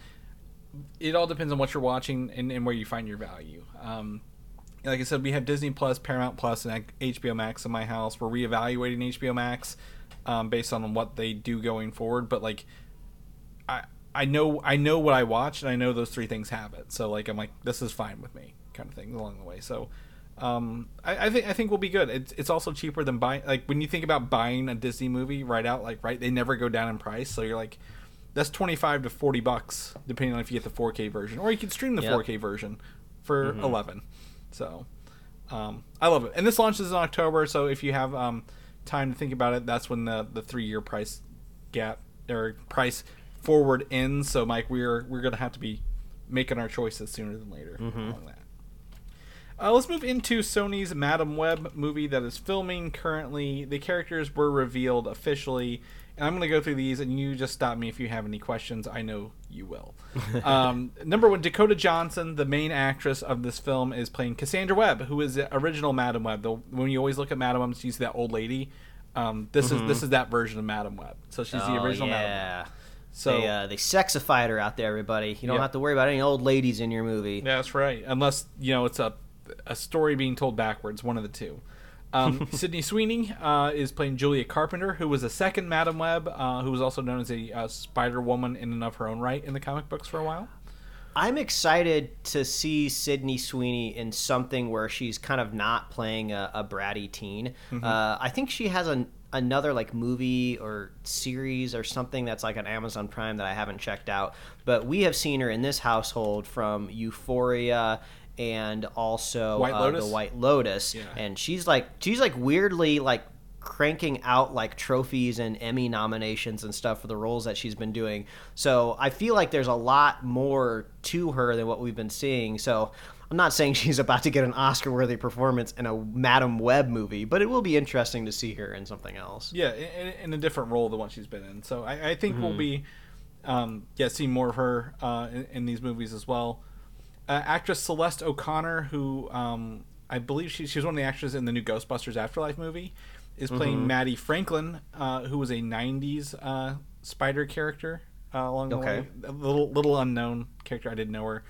it all depends on what you're watching and, and where you find your value. Um, like I said, we have Disney Plus, Paramount Plus, and HBO Max in my house. We're reevaluating HBO Max um, based on what they do going forward. But like, I I know I know what I watch, and I know those three things have it. So like, I'm like, this is fine with me, kind of thing along the way. So. Um, I, I think I think we'll be good. It's it's also cheaper than buying. Like when you think about buying a Disney movie right out, like right, they never go down in price. So you're like, that's twenty five to forty bucks, depending on if you get the four K version, or you can stream the Yep. four K version for eleven. So, um, I love it. And this launches in October, so if you have um, time to think about it, that's when the the three year price gap or price forward ends. So, Mike, we're we're gonna have to be making our choices sooner than later along that. Uh, let's move into Sony's Madame Web movie that is filming currently. The characters were revealed officially, and I'm going to go through these, and you just stop me if you have any questions. I know you will. um, number one, Dakota Johnson, the main actress of this film, is playing Cassandra Webb, who is the original Madame Web. The, when you always look at Madame Web, you see that old lady. Um, this is this is that version of Madame Web. So she's the Oh, original Madame yeah. Web. So they, uh, they sexified her out there, everybody. You don't Yeah. have to worry about any old ladies in your movie. That's right. Unless you know it's a a story being told backwards, one of the two. Um, Sydney Sweeney uh, is playing Julia Carpenter, who was a second Madame Web, uh, who was also known as a uh, Spider Woman in and of her own right in the comic books for a while. I'm excited to see Sydney Sweeney in something where she's kind of not playing a, a bratty teen. Mm-hmm. Uh, I think she has an, another like movie or series or something that's like on Amazon Prime that I haven't checked out. But we have seen her in this household from Euphoria and also White uh, the White Lotus, Yeah. and she's like she's like weirdly like cranking out like trophies and Emmy nominations and stuff for the roles that she's been doing. So I feel like there's a lot more to her than what we've been seeing. So I'm not saying she's about to get an Oscar-worthy performance in a Madame Web movie, but it will be interesting to see her in something else. Yeah, in, in a different role than what she's been in. So I, I think we'll be, um, yeah, seeing more of her uh, in, in these movies as well. Uh, actress Celeste O'Connor, who um, I believe she, she was one of the actresses in the new Ghostbusters Afterlife movie, is playing Mattie Franklin, uh, who was a '90s uh, Spider character uh, along the Okay. way. A little little unknown character. I didn't know her.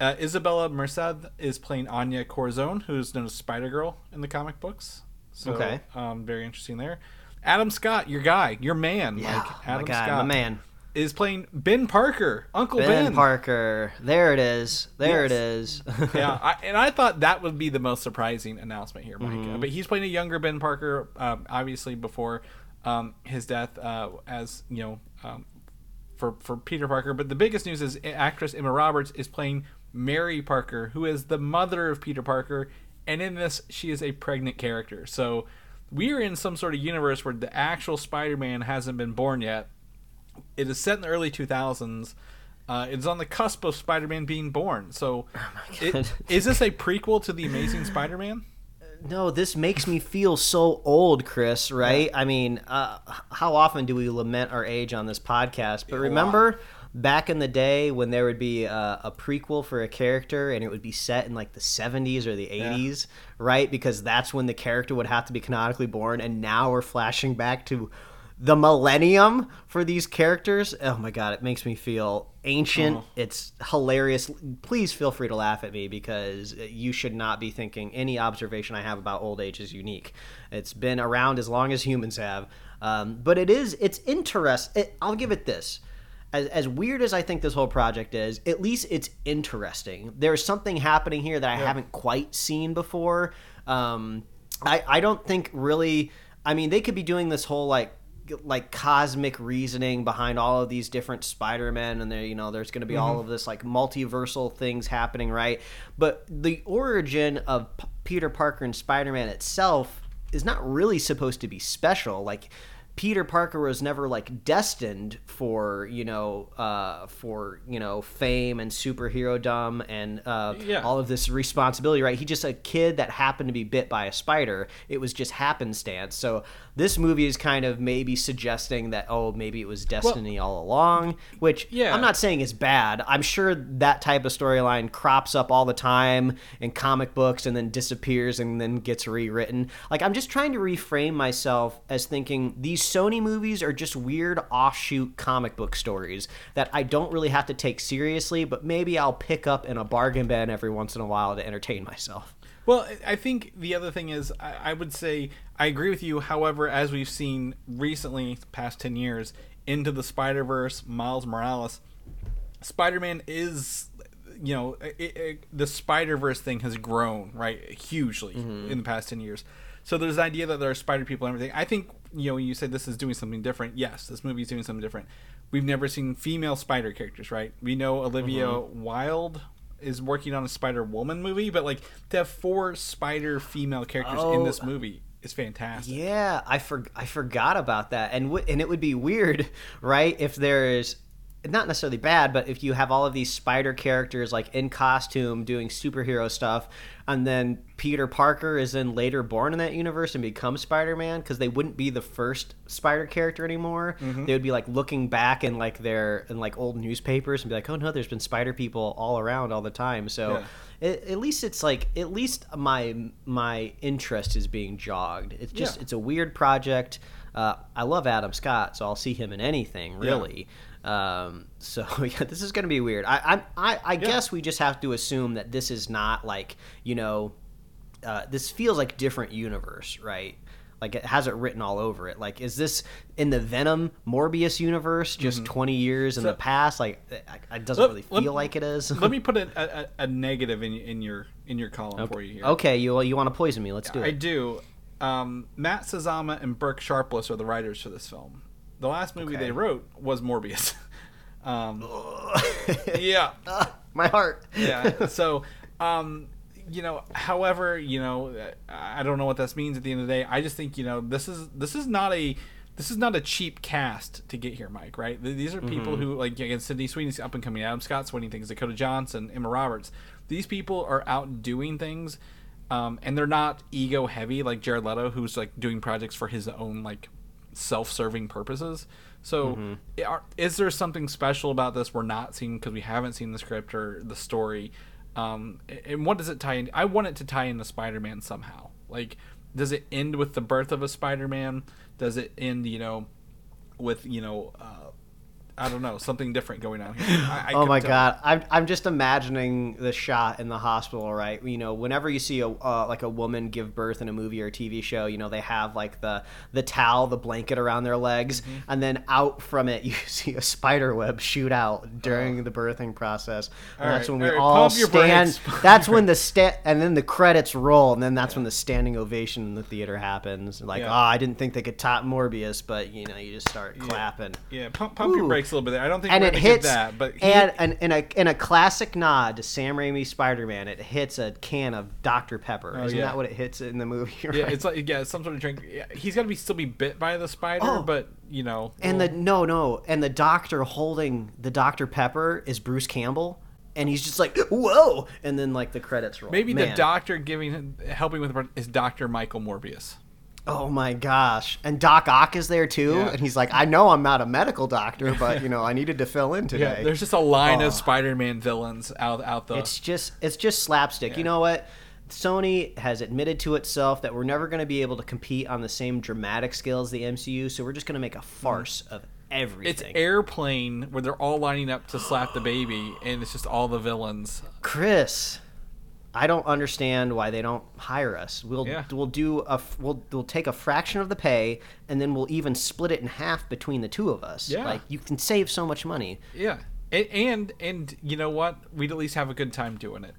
Uh, Isabella Merced is playing Anya Corazón, who's known as Spider Girl in the comic books. So, Okay. um, very interesting there. Adam Scott, your guy, your man, Yeah, Mike. my Adam Scott my man. is playing Ben Parker, Uncle Ben, Ben. Parker. There it is. There it Yes. is. yeah, I, and I thought that would be the most surprising announcement here, Mike. Mm-hmm. But he's playing a younger Ben Parker, um, obviously before um, his death, uh, as you know, um, for for Peter Parker. But the biggest news is actress Emma Roberts is playing Mary Parker, who is the mother of Peter Parker, and in this she is a pregnant character. So we are in some sort of universe where the actual Spider-Man hasn't been born yet. It is set in the early 2000s. Uh, it's on the cusp of Spider-Man being born. So, it- God. is this a prequel to the Amazing Spider-Man? No, this makes me feel so old, Chris, right? I mean, uh, how often do we lament our age on this podcast? But A remember back in the day when there would be a, a prequel for a character and it would be set in like the 70s or the 80s, right? Because that's when the character would have to be canonically born. And now we're flashing back to the millennium for these characters. Oh my god, it makes me feel ancient. Oh. It's hilarious. Please feel free to laugh at me because you should not be thinking any observation I have about old age is unique. It's been around as long as humans have. Um, but it is it's interest. It, I'll give it this. As, as weird as I think this whole project is, at least it's interesting. There's something happening here that I haven't quite seen before. Um, I, I don't think really. I mean, they could be doing this whole like like cosmic reasoning behind all of these different Spider-Men and there you know there's going to be all of this like multiversal things happening right but the origin of P- Peter Parker and Spider-Man itself is not really supposed to be special like Peter Parker was never like destined for you know uh, for you know fame and superhero dumb and uh, Yeah. all of this responsibility right? He just a kid that happened to be bit by a spider. It was just happenstance. So this movie is kind of maybe suggesting that oh maybe it was destiny all along which Yeah. I'm not saying is bad. I'm sure that type of storyline crops up all the time in comic books and then disappears and then gets rewritten. Like I'm just trying to reframe myself as thinking these Sony movies are just weird offshoot comic book stories that I don't really have to take seriously but maybe I'll pick up in a bargain bin every once in a while to entertain myself Well, I- think the other thing is, I, I would say I agree with you. However, as we've seen recently, past ten years, into the Spider Verse, Miles Morales, Spider Man is, you know, it, it, the Spider Verse thing has grown right hugely mm-hmm. in the past ten years. So there's the idea that there are spider people and everything. I think you know, you said this is doing something different. Yes, this movie is doing something different. We've never seen female spider characters, right? We know Olivia mm-hmm. Wilde is working on a Spider Woman movie, but like to have four spider female characters in Oh. this movie is fantastic. Yeah, I for, I forgot about that, and w- and it would be weird, right? If there's not necessarily bad, but if you have all of these spider characters like in costume doing superhero stuff, and then Peter Parker is then later born in that universe and becomes Spider Man, because they wouldn't be the first spider character anymore. They would be like looking back in like their in like old newspapers and be like, oh no, there's been spider people all around all the time. So. Yeah. At, at least it's like at least my my interest is being jogged. It's just Yeah. it's a weird project. Uh, I love Adam Scott, so I'll see him in anything really. Um, so yeah, this is going to be weird. I I I, I guess we just have to assume that this is not like you know, uh, this feels like different universe, right? Like it has it written all over it. Like, is this in the Venom Morbius universe, just twenty years in the past? Like, it, it doesn't Let- really let- feel like it is. Let me put a, a, a- negative in, in your in your column for you here. Okay, you you want to poison me? Let's do it. I do. Um, Matt Sazama and Burke Sharpless are the writers for this film. The last movie Okay. they wrote was Morbius. um, yeah, My heart. yeah. So, um, you know, however, you know, I don't know what this means at the end of the day. I just think you know this is this is not a this is not a cheap cast to get here, Mike. Right? These are people who like again, Sydney Sweeney's up and coming, Adam Scott winning things, Dakota Johnson, Emma Roberts. These people are out doing things, um, and they're not ego heavy like Jared Leto, who's like doing projects for his own like self-serving purposes. So, i- are, is there something special about this we're not seeing because we haven't seen the script or the story? Um, and what does it tie in? I want it to tie into Spider-Man somehow. Like, does it end with the birth of a Spider-Man? Does it end, you know, with you know, uh, I don't know, something different going on here? I, I Oh my tell. god, I'm, I'm just imagining the shot in the hospital, right? You know, whenever you see a uh, like a woman give birth in a movie or TV show, you know they have like the the towel, the blanket around their legs, Mm-hmm. and then out from it you see a spider web shoot out during the birthing process. And All that's right, when we all all stand. brakes. That's when the sta- and then the credits roll, and then that's when the standing ovation in the theater happens. Like, Yeah. oh, I didn't think they could top Morbius, but you know, you just start clapping. Yeah, pump, pump your Ooh. Brakes a little bit there. I don't think and it hits that, but he- and, and in a in a classic nod to Sam Raimi's Spider-Man, it hits a can of Dr Pepper. Oh, Isn't Oh, yeah. that what it hits in the movie? yeah, it's like yeah, some sort of drink. Yeah, he's got to be still be bit by the spider, Oh. but you know, and the no no and the doctor holding the Dr Pepper is Bruce Campbell, and he's just like whoa, and then like the credits roll. maybe the doctor giving helping with is Doctor Michael Morbius. Oh my gosh! And Doc Ock is there too, Yeah. and he's like, I know I'm not a medical doctor, but you know I needed to fill in today. Yeah, there's just a line Oh. of Spider-Man villains out out the. It's just it's just slapstick. You know what? Sony has admitted to itself that we're never going to be able to compete on the same dramatic scale as the MCU, so we're just going to make a mm. farce of everything. It's Airplane where they're all lining up to slap the baby, and it's just all the villains. Chris, I don't understand why they don't hire us. We'll Yeah. we'll do a we'll we'll take a fraction of the pay and then we'll even split it in half between the two of us. Yeah. Like you can save so much money. Yeah, and and, and you know what? We'd at least have a good time doing it.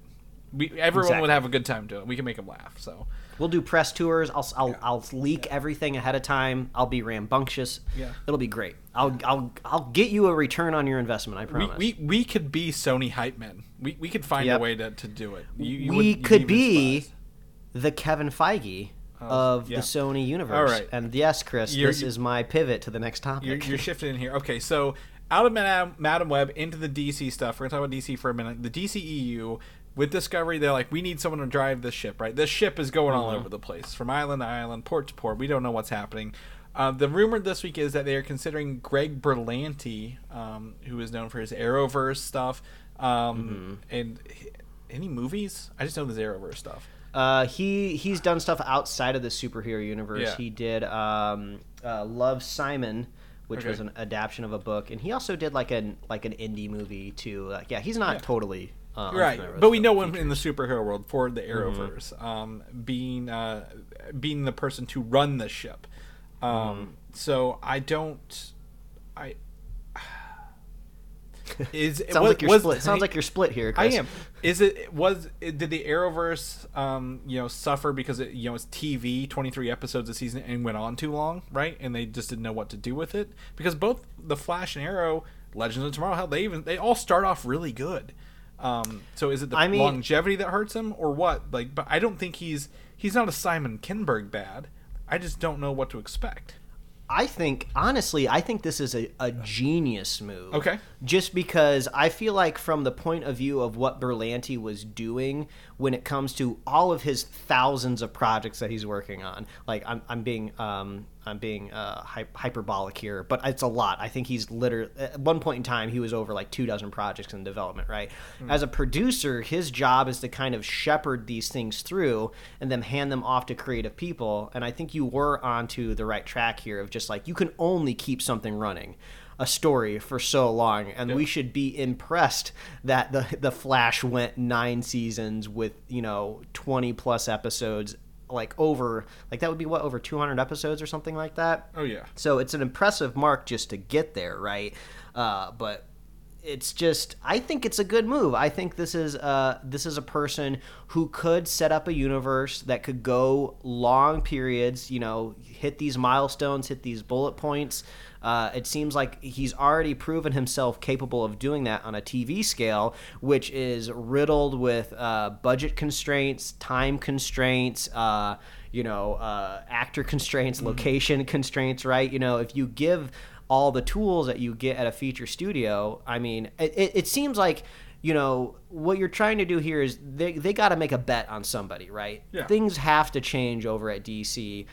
We everyone would have a good time doing it. We can make them laugh. So We'll do press tours. I'll I'll, I'll leak everything ahead of time. I'll be rambunctious. Yeah. It'll be great. I'll I'll I'll get you a return on your investment. I we, promise. we we could be Sony hype men. We we could find Yep. a way to, to do it. You, you we could be the Kevin Feige of yeah. the Sony universe. All right. And yes, Chris, You're- this is my pivot to the next topic. You're, you're shifting in here. Okay, so out of Madame, Madame Web into the DC stuff. We're gonna talk about DC for a minute. The DCEU with Discovery, they're like, we need someone to drive this ship. Right, this ship is going all over the place, from island to island, port to port. We don't know what's happening. Uh, the rumor this week is that they are considering Greg Berlanti, um, who is known for his Arrowverse stuff, um, and h- any movies. I just know the Arrowverse stuff. Uh, he he's done stuff outside of the superhero universe. Yeah. He did um, uh, Love Simon, which Okay. was an adaptation of a book, and he also did like an like an indie movie too. Like, yeah, he's not totally uh, right but we know him in the superhero world for the arrowverse um, being uh, being the person to run the ship um, so i don't i is Sounds like you're was- split. Sounds like you're split here. I am. Is it was did the Arrowverse um you know suffer because it you know it's TV twenty three episodes a season and went on too long right and they just didn't know what to do with it because both the Flash and Arrow Legends of Tomorrow hell they even they all start off really good um so is it the I mean- longevity that hurts him or what like but I don't think he's he's not a Simon Kinberg bad I just don't know what to expect I think honestly, I think this is a, a genius move. Okay. Just because I feel like from the point of view of what Berlanti was doing when it comes to all of his thousands of projects that he's working on, like I'm, I'm being um, I'm being uh, hyperbolic here, but it's a lot. I think he's literally at one point in time he was over like two dozen projects in development. Right. As a producer, his job is to kind of shepherd these things through and then hand them off to creative people. And I think you were onto the right track here of just like you can only keep something running a story for so long and we should be impressed that the the flash went 9 seasons with you know 20 plus episodes like over like that would be what over 200 episodes or something like that oh yeah so it's an impressive mark just to get there, right? Uh, but it's just I think it's a good move. I think this is uh this is a person who could set up a universe that could go long periods, you know, hit these milestones, hit these bullet points. Uh, it seems like he's already proven himself capable of doing that on a TV scale, which is riddled with uh, budget constraints, time constraints, uh, you know, uh, actor constraints, location constraints, right? You know, if you give all the tools that you get at a feature studio, I mean, it, it, it seems like, you know, what you're trying to do here is they, they got to make a bet on somebody, right? Yeah. Things have to change over at DC.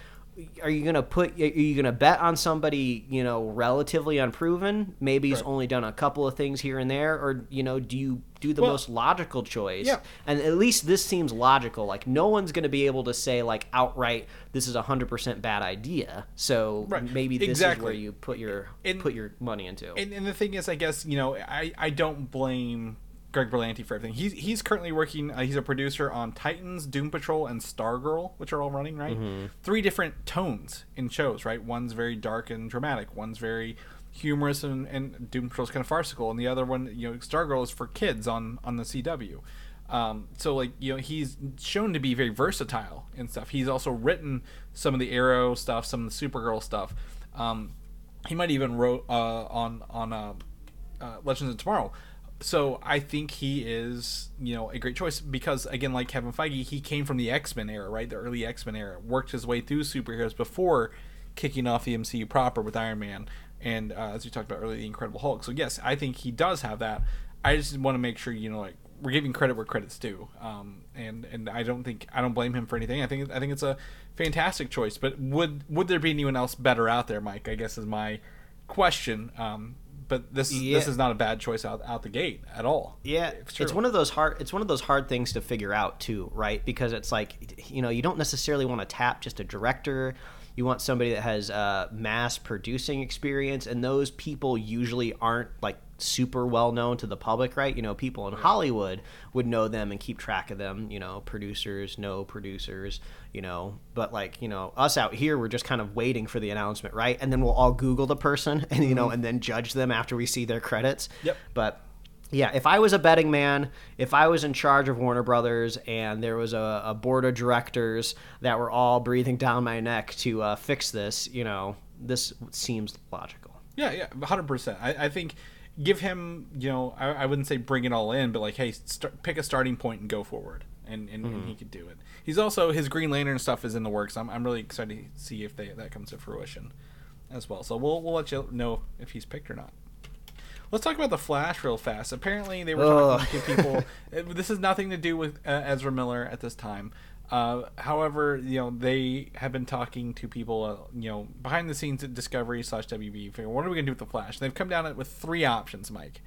Are you gonna put? Are you gonna bet on somebody you know relatively unproven? Maybe he's Right. only done a couple of things here and there, or you know, do you do the Well- most logical choice? Yeah. And at least this seems logical. Like no one's gonna be able to say like outright, this is a hundred percent bad idea. So Right. maybe this is where you put your And- put your money into. And, and the thing is, I guess you know, I, I don't blame Greg Berlanti for everything. He's he's currently working. Uh, he's a producer on Titans, Doom Patrol, and Stargirl, which are all running right. Three different tones in shows, right? One's very dark and dramatic. One's very humorous and, and Doom Patrol's kind of farcical, and the other one, you know, Stargirl is for kids on on the CW. Um, so like you know he's shown to be very versatile and stuff. He's also written some of the Arrow stuff, some of the Supergirl stuff. Um, he might even wrote uh, on on uh, uh, Legends of Tomorrow. So I think he is, you know, a great choice because again, like Kevin Feige, he came from the X Men era, right? The early X Men era, worked his way through superheroes before kicking off the MCU proper with Iron Man and uh, as we talked about earlier, the Incredible Hulk. So yes, I think he does have that. I just want to make sure, you know, like we're giving credit where credit's due. Um, and and I don't think I don't blame him for anything. I think I think it's a fantastic choice. But would would there be anyone else better out there, Mike? I guess is my question. Um, but this is Yeah. this is not a bad choice out out the gate at all. Yeah, It's it's, one of those hard. It's one of those hard things to figure out too, right? Because it's like, you know, you don't necessarily want to tap just a director. You want somebody that has uh, mass producing experience, and those people usually aren't like super well known to the public, right? You know, people in Hollywood would know them and keep track of them. You know, producers know producers. You know, but like you know, us out here, we're just kind of waiting for the announcement, right? And then we'll all Google the person, and you know, and then judge them after we see their credits. Yep. But yeah, if I was a betting man, if I was in charge of Warner Brothers and there was a, a board of directors that were all breathing down my neck to uh, fix this, you know, this seems logical. Yeah, yeah, hundred percent. I, I think give him, you know, I, I wouldn't say bring it all in, but like, hey, start, pick a starting point and go forward, and and, and he could do it. He's also his Green Lantern stuff is in the works. I'm, I'm really excited to see if they that comes to fruition as well. So we'll we'll let you know if he's picked or not. Let's talk about the Flash real fast. Apparently, they were Ugh. talking to people. this has nothing to do with uh, Ezra Miller at this time. Uh, however, you know they have been talking to people, uh, you know, behind the scenes at Discovery slash WB. figuring, What are we gonna do with the Flash? They've come down with three options, Mike.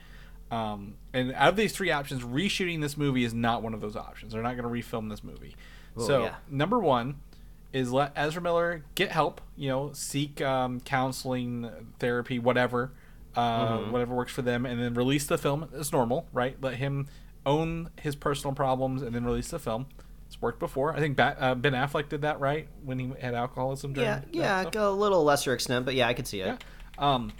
Um, and out of these three options, reshooting this movie is not one of those options. They're not going to refilm this movie. so yeah. number one is let Ezra Miller get help. You know, seek um, counseling, therapy, whatever, uh, whatever works for them, and then release the film as normal. Right? Let him own his personal problems and then release the film. It's worked before. I think Bat, uh, Ben Affleck did that right when he had alcoholism. During Yeah, yeah, stuff. go a little lesser extent, but yeah, I could see it. Yeah. Um,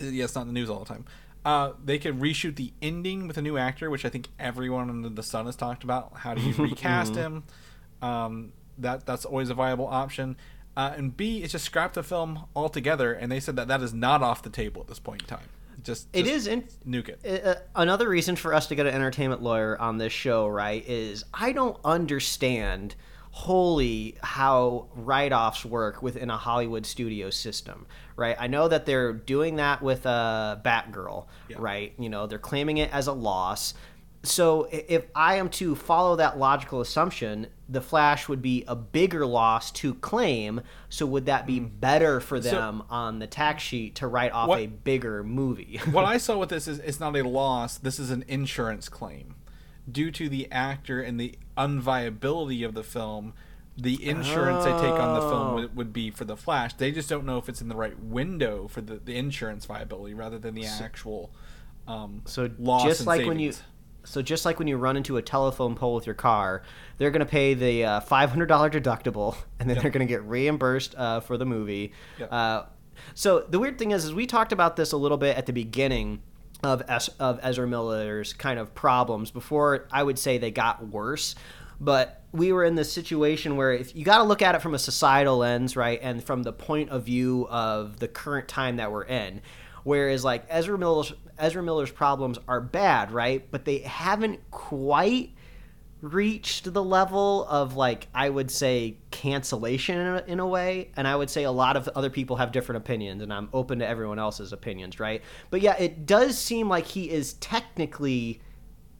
yeah, it's not in the news all the time. Uh, they could reshoot the ending with a new actor, which I think everyone under the sun has talked about. How do you recast him? Um, that that's always a viable option. Uh, and B is just scrapped the film altogether. And they said that that is not off the table at this point in time. Just, It just is in, nuke it. uh, another reason for us to get an entertainment lawyer on this show, right, is I don't understand wholly how write-offs work within a Hollywood studio system, right? I know that they're doing that with uh, Batgirl, Yeah. right? You know, they're claiming it as a loss. So if I am to follow that logical assumption, the Flash would be a bigger loss to claim. So would that be better for them on the tax sheet to write off Hmm. What- a bigger movie? what I saw with this is it's not a loss. This is an insurance claim, due to the actor and the unviability of the film. The insurance they take on the film Oh. would, would be for the Flash. They just don't know if it's in the right window for the, the insurance viability rather than the actual um, So loss just like when you, savings. So just like when you run into a telephone pole with your car, they're going to pay the uh, five hundred dollar deductible, and then they're going to get reimbursed uh, for the movie. Yep. Uh, so the weird thing is, is we talked about this a little bit at the beginning of es- of Ezra Miller's kind of problems before I would say they got worse. But we were in this situation where if you got to look at it from a societal lens, right, and from the point of view of the current time that we're in. Whereas like Ezra Miller's Ezra Miller's problems are bad, right? But they haven't quite reached the level of like I would say cancellation in a, in a way, and I would say a lot of other people have different opinions, and I'm open to everyone else's opinions, right? But yeah, it does seem like he is technically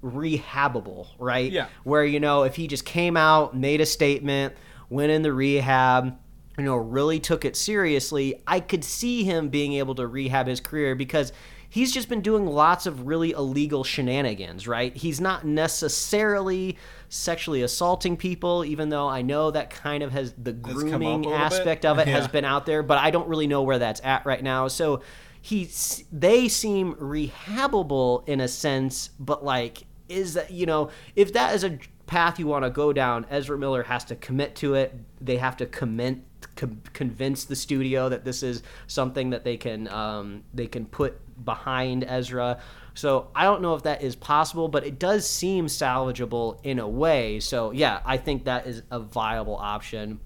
rehabable, right? Yeah. Where you know if he just came out, made a statement, went in the rehab, you know, really took it seriously, I could see him being able to rehab his career because he's just been doing lots of really illegal shenanigans, right? He's not necessarily sexually assaulting people, even though I know that kind of has the come up a grooming little bit. aspect of it has been out there, but I don't really know where that's at right now. So he, they seem rehabable in a sense, but like, is that you know, if that is a path you want to go down, Ezra Miller has to commit to it. They have to commit, con- convince the studio that this is something that they can um, they can put behind Ezra. So I don't know if that is possible, but it does seem salvageable in a way. So yeah, I think that is a viable option.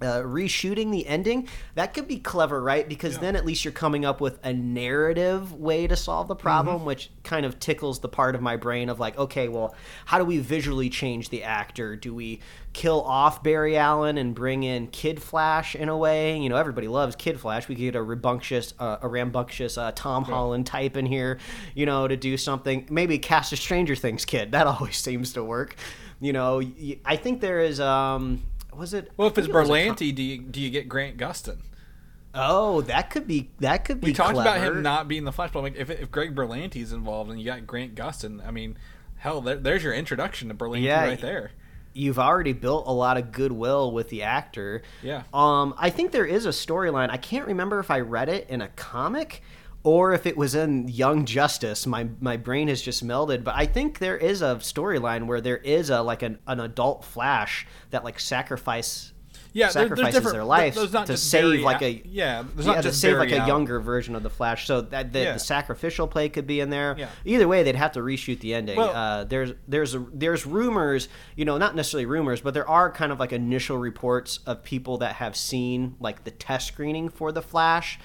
Uh, reshooting the ending that could be clever right? Because then at least you're coming up with a narrative way to solve the problem which kind of tickles the part of my brain of like okay well how do we visually change the actor? Do we kill off barry allen and bring in kid flash in a way? You know everybody loves kid flash. We could get a rambunctious uh, a rambunctious uh, tom holland type in here you know to do something. Maybe cast a stranger things kid. That always seems to work. You know i think there is um was it Well, if it's it Berlanti, do you do you get Grant Gustin? Oh, that could be that could be. We talked about him not being the Flash, but like if, if Greg Berlanti's involved and you got Grant Gustin, I mean, hell, there, there's your introduction to Berlanti Yeah, right there. You've already built a lot of goodwill with the actor. Yeah. Um, I think there is a storyline. I can't remember if I read it in a comic or if it was in Young Justice. My my brain has just melded, but I think there is a storyline where there is a like an, an adult Flash that like sacrifice Yeah, sacrifices their life to save like a yeah, yeah, not to save like a younger version of the Flash. So that the, Yeah. the sacrificial play could be in there. Yeah. Either way, they'd have to reshoot the ending. Well- uh, there's there's there's rumors, you know, not necessarily rumors, but there are kind of like initial reports of people that have seen like the test screening for the Flash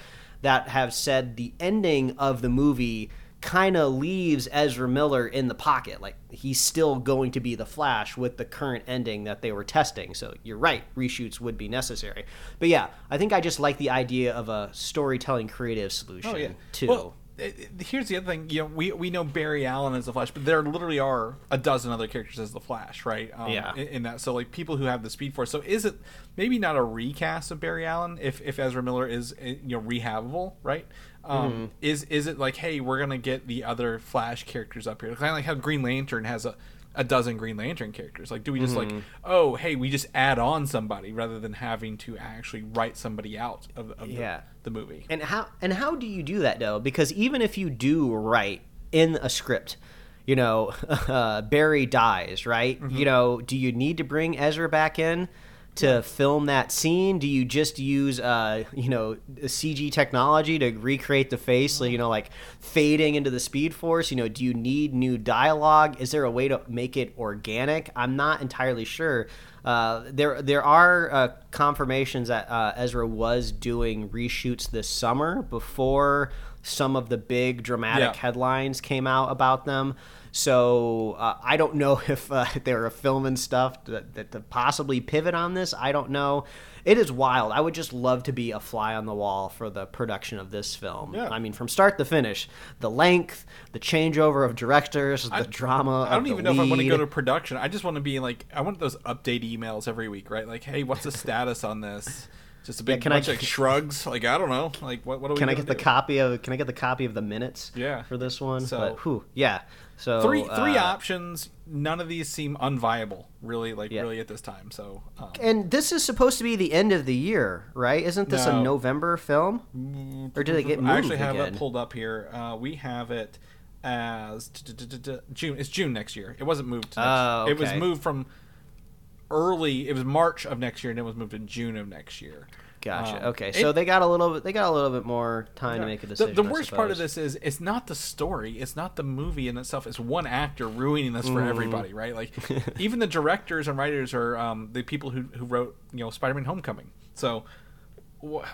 that have said the ending of the movie kind of leaves Ezra Miller in the pocket. Like he's still going to be the Flash with the current ending that they were testing. So you're right, reshoots would be necessary. But yeah, I think I just like the idea of a storytelling creative solution Oh yeah. too. Well, here's the other thing. You know, we we know Barry Allen as the Flash, but there literally are a dozen other characters as the Flash, right? Um, Yeah. In, in that, so like people who have the Speed Force. So is it maybe not a recast of Barry Allen if if Ezra Miller is eh, you know rehabable, right? Um, Mm-hmm. Is is it like, hey, we're gonna get the other Flash characters up here, kind of like how Green Lantern has a a dozen Green Lantern characters. Like, do we just Mm-hmm. like, oh, hey, we just add on somebody rather than having to actually write somebody out of, of Yeah. the, the movie? And how and how do you do that though? Because even if you do write in a script, you know, uh, Barry dies, right? Mm-hmm. You know, do you need to bring Ezra back in to film that scene? Do you just use, uh, you know, CG technology to recreate the face, like, you know, like fading into the Speed Force? You know, do you need new dialogue? Is there a way to make it organic? I'm not entirely sure. Uh, there, there are uh, confirmations that uh, Ezra was doing reshoots this summer before some of the big dramatic Yeah. headlines came out about them. So uh, I don't know if uh, they were filming stuff that, that to possibly pivot on this. I don't know. It is wild. I would just love to be a fly on the wall for the production of this film. Yeah. I mean, from start to finish, the length, the changeover of directors, the drama. I don't of even know if I want to go to production. I just want to be like, I want those update emails every week, right? Like, hey, what's the status on this? Just a big can I bunch of get- shrugs. Like, I don't know. Like, what? What are we? Can I get the copy of? Can I get the copy of the minutes? Yeah. For this one. So- but, whew, yeah. So Three three uh, options. None of these seem unviable, really. Like, Yeah. really at this time. So, um, And this is supposed to be the end of the year, right? Isn't this a November film? Or did it get moved I actually have again? it pulled up here. Uh, we have it as June. It's June next year. It wasn't moved. To next, Oh, It was moved from early. It was March of next year, and it was moved to June of next year. Gotcha. Um, okay, it- so they got a little bit. They got a little bit more time to make a decision. The, I worst part of this is it's not the story, it's not the movie in itself. It's one actor ruining this for Mm. everybody, right? Like even the directors and writers are um, the people who who wrote you know Spider-Man: Homecoming. So wh-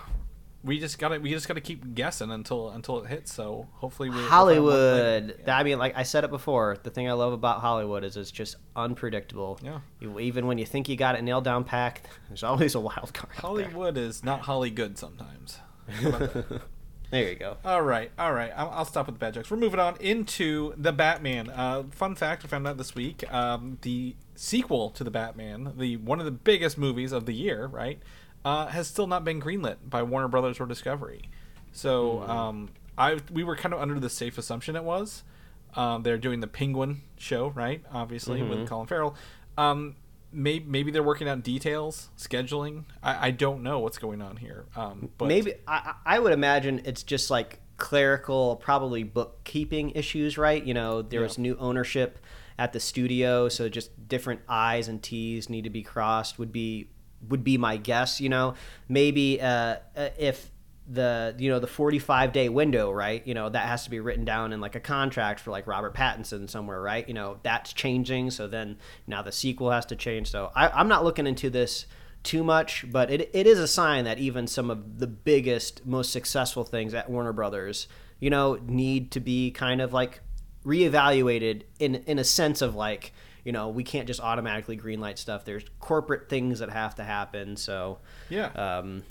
we just gotta we just gotta keep guessing until until it hits. So hopefully we we'll find one thing. Hollywood. Yeah. I mean, like I said it before, the thing I love about Hollywood is it's just unpredictable. Yeah. You- even when you think you got it nailed down packed, there's always a wild card. Hollywood is not Holly good sometimes. How about that? There you go. All right, all right. I'll, I'll stop with the bad jokes. We're moving on into the Batman. Uh, fun fact I found out this week: um, the sequel to the Batman, the one of the biggest movies of the year, right, uh, has still not been greenlit by Warner Brothers or Discovery. So um, I we were kind of under the safe assumption it was. Um, they're doing the Penguin show, right? Obviously with Colin Farrell. Um, maybe maybe they're working out details, scheduling. I, I don't know what's going on here. Um, but Maybe I, I would imagine it's just like clerical, probably bookkeeping issues, right? You know, there was new ownership at the studio, so just different I's and T's need to be crossed. Would be would be my guess. You know, maybe uh, uh, if the you know the 45 day window right you know that has to be written down in like a contract for like robert pattinson somewhere right you know that's changing so then now the sequel has to change so I, i'm not looking into this too much, but it, it is a sign that even some of the biggest, most successful things at Warner Brothers, you know, need to be kind of like reevaluated in in a sense of like, you know, we can't just automatically greenlight stuff. There's corporate things that have to happen. So, Yeah. um,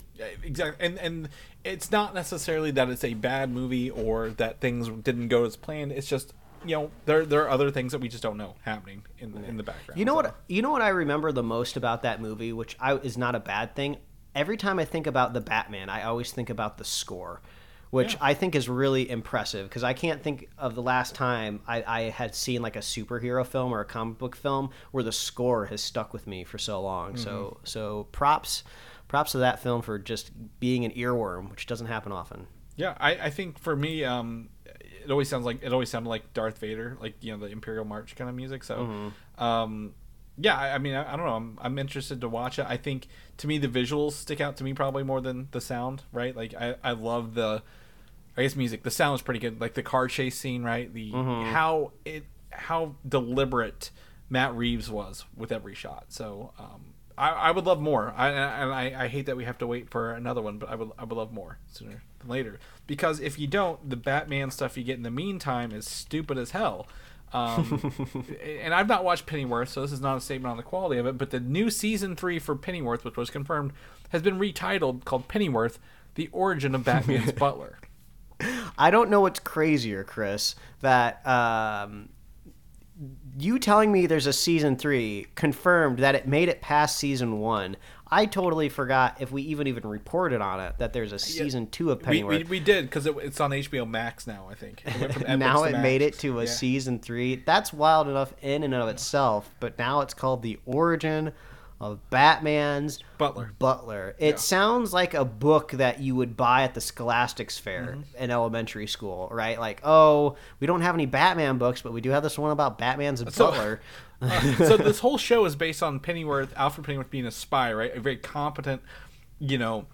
exactly and and it's not necessarily that it's a bad movie or that things didn't go as planned it's just you know there there are other things that we just don't know happening in the, in the background You know so. what? You know what I remember the most about that movie, which I, is not a bad thing. every time I think about the Batman, I always think about the score, which Yeah. I think is really impressive because I can't think of the last time I, I had seen like a superhero film or a comic book film where the score has stuck with me for so long. So Mm-hmm. so props props to that film for just being an earworm, which doesn't happen often. Yeah, I, I think for me, um, it always sounds like it always sounded like Darth Vader, like you know the Imperial March kind of music. So, Mm-hmm. um, yeah, I, I mean, I, I don't know. I'm, I'm interested to watch it. I think to me the visuals stick out to me probably more than the sound. Right? Like I, I love the, I guess music. The sound is pretty good. Like the car chase scene. Right? The Mm-hmm. how it how deliberate Matt Reeves was with every shot. So. Um, I, I would love more. I, and I, I hate that we have to wait for another one, but I would I would love more sooner than later. Because if you don't, the Batman stuff you get in the meantime is stupid as hell. Um, and I've not watched Pennyworth, so this is not a statement on the quality of it. But the new season three for Pennyworth, which was confirmed, has been retitled called Pennyworth: The Origin of Batman's Butler. I don't know what's crazier, Chris, that um, you telling me there's a season three confirmed that it made it past season one. I totally forgot if we even even reported on it that there's a season two of We, Pennyworth. we, we did because it, it's on HBO Max now. I think It went from Netflix now it Max. made it to a Yeah. season three. That's wild enough in and of itself, but now it's called the origin of Batman's Butler. Butler. It Yeah. sounds like a book that you would buy at the Scholastics Fair Mm-hmm. in elementary school, right? Like, oh, we don't have any Batman books, but we do have this one about Batman's So- Butler. Uh, so this whole show is based on Pennyworth, Alfred Pennyworth being a spy, right? A very competent, you know,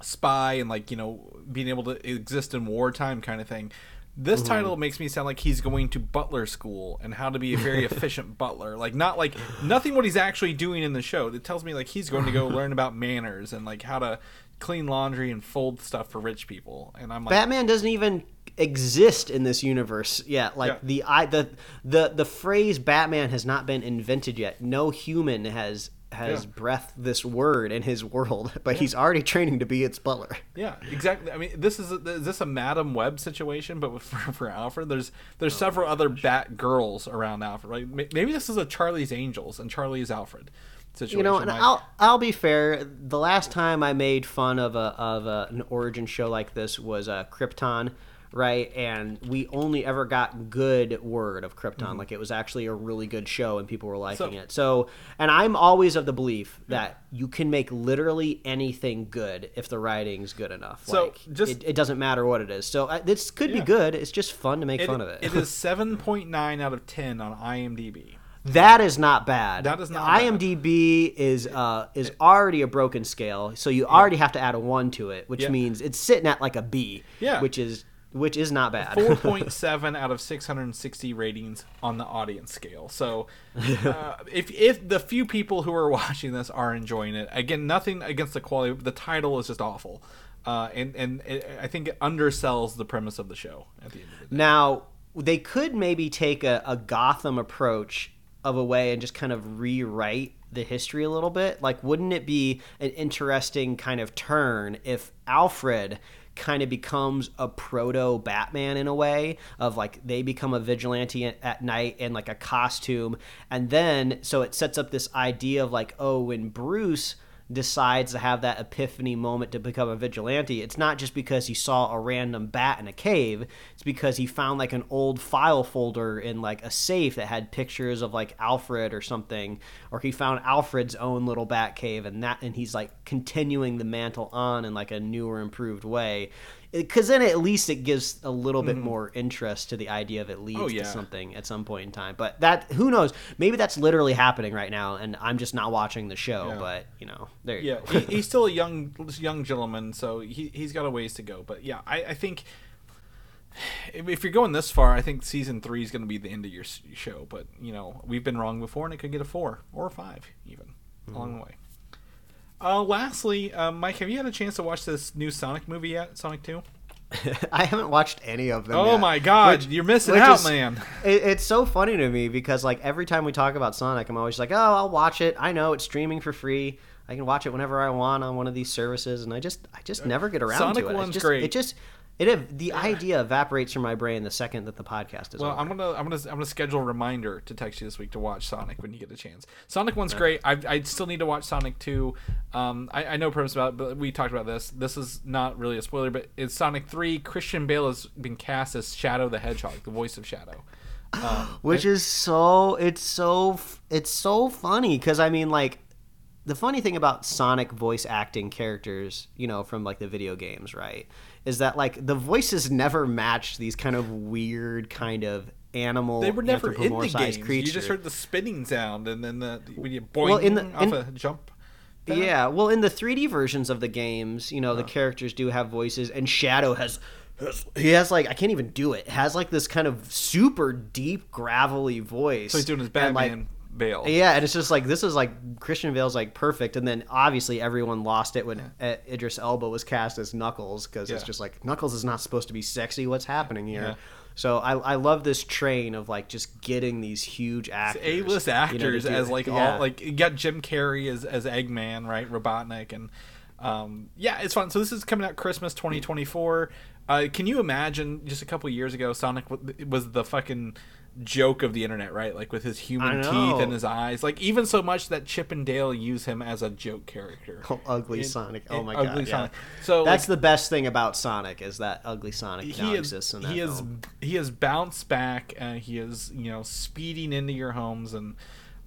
spy and like you know being able to exist in wartime kind of thing. This Mm-hmm. title makes me sound like he's going to butler school and how to be a very efficient butler. Like not like nothing what he's actually doing in the show. It tells me like he's going to go learn about manners and like how to clean laundry and fold stuff for rich people. And I'm like, Batman doesn't even exist in this universe yet. Like Yeah. the I the the the phrase Batman has not been invented yet. No human has has Yeah. breathed this word in his world, but he's already training to be its butler. Yeah, exactly. I mean, this is a, is this a Madame Web situation, but for, for Alfred, there's there's several other Bat girls around Alfred. Right? Maybe this is a Charlie's Angels and Charlie is Alfred situation. You know, and like- I'll I'll be fair. The last time I made fun of a of a, an origin show like this was uh, Krypton, right? And we only ever got good word of Krypton. Like it was actually a really good show, and people were liking So- it. So, and I'm always of the belief that you can make literally anything good if the writing's good enough. So, like, just- it, it doesn't matter what it is. So uh, this could Yeah. be good. It's just fun to make it, fun of it. it is seven point nine out of ten on IMDb. That is not bad. That is not bad. IMDb is uh is already a broken scale, so you already have to add a one to it, which Yeah. means it's sitting at like a B. Yeah. Which is which is not bad. Four point seven out of six hundred and sixty ratings on the audience scale. So, uh, if if the few people who are watching this are enjoying it, again, nothing against the quality. The title is just awful, uh, and and it, I think it undersells the premise of the show at the end of the day. Now they could maybe take a, a Gotham approach of a way and just kind of rewrite the history a little bit. Like, wouldn't it be an interesting kind of turn if Alfred kind of becomes a proto Batman in a way of like they become a vigilante at, night in like a costume, and then so it sets up this idea of like, oh, when Bruce decides to have that epiphany moment to become a vigilante, it's not just because he saw a random bat in a cave. It's because he found like an old file folder in like a safe that had pictures of like Alfred or something, or he found Alfred's own little bat cave, and that and he's like continuing the mantle on in like a newer, improved way. Because then at least it gives a little bit more interest to the idea of it leads Mm-hmm. Oh, yeah. to something at some point in time. But that who knows? Maybe that's literally happening right now, and I'm just not watching the show. Yeah. But you know, there you Yeah, go. he, he's still a young young gentleman, so he he's got a ways to go. But yeah, I, I think if, if you're going this far, I think season three is going to be the end of your show. But you know, we've been wrong before, and it could get a four or a five even along the way. Uh, lastly, uh, Mike, have you had a chance to watch this new Sonic movie yet? Sonic Two. I haven't watched any of them. Oh yet. my God, Which- you're missing out, is- man. It, it's so funny to me because like every time we talk about Sonic, I'm always like, oh, I'll watch it. I know it's streaming for free. I can watch it whenever I want on one of these services, and I just I just never get around Sonic to it. It's one's just, great. It just It the idea evaporates from my brain the second that the podcast is Well, over. I'm gonna I'm gonna I'm gonna schedule a reminder to text you this week to watch Sonic when you get a chance. Sonic one's great. I I still need to watch Sonic two. Um, I, I know premise about, it, but we talked about this. This is not really a spoiler, but it's Sonic three. Christian Bale has been cast as Shadow the Hedgehog, the voice of Shadow. which is so it's so it's so funny because I mean like the funny thing about Sonic voice acting characters, you know, from like the video games, right, is that like the voices never match these kind of weird kind of animal. They were never in the games. creatures. You just heard the spinning sound, and then the when you boing Well, in the- off in- a jump. pad. Yeah, well, in the 3D versions of the games, you know, the oh. characters do have voices, and Shadow has, has he has like I can't even do it. Has like this kind of super deep gravelly voice. So he's doing his Batman Bale. Yeah, and it's just like this is like Christian Bale's like perfect, and then obviously everyone lost it when uh, Idris Elba was cast as Knuckles because it's just like Knuckles is not supposed to be sexy. What's happening here? Yeah. So I, I love this train of like just getting these huge actors, A list you know, actors as like Yeah. all like you got Jim Carrey as as Eggman, right? Robotnik and um yeah, it's fun. So this is coming out Christmas 2024. Uh, can you imagine just a couple years ago Sonic was the fucking joke of the internet, right? Like with his human teeth and his eyes. Like even so much that Chip and Dale use him as a joke character. Oh, ugly In- Sonic. Oh my Ugly god. Sonic. Yeah. So That's like, the best thing about Sonic is that ugly Sonic now he is exists in that he is film. he has bounced back and he is you know speeding into your homes and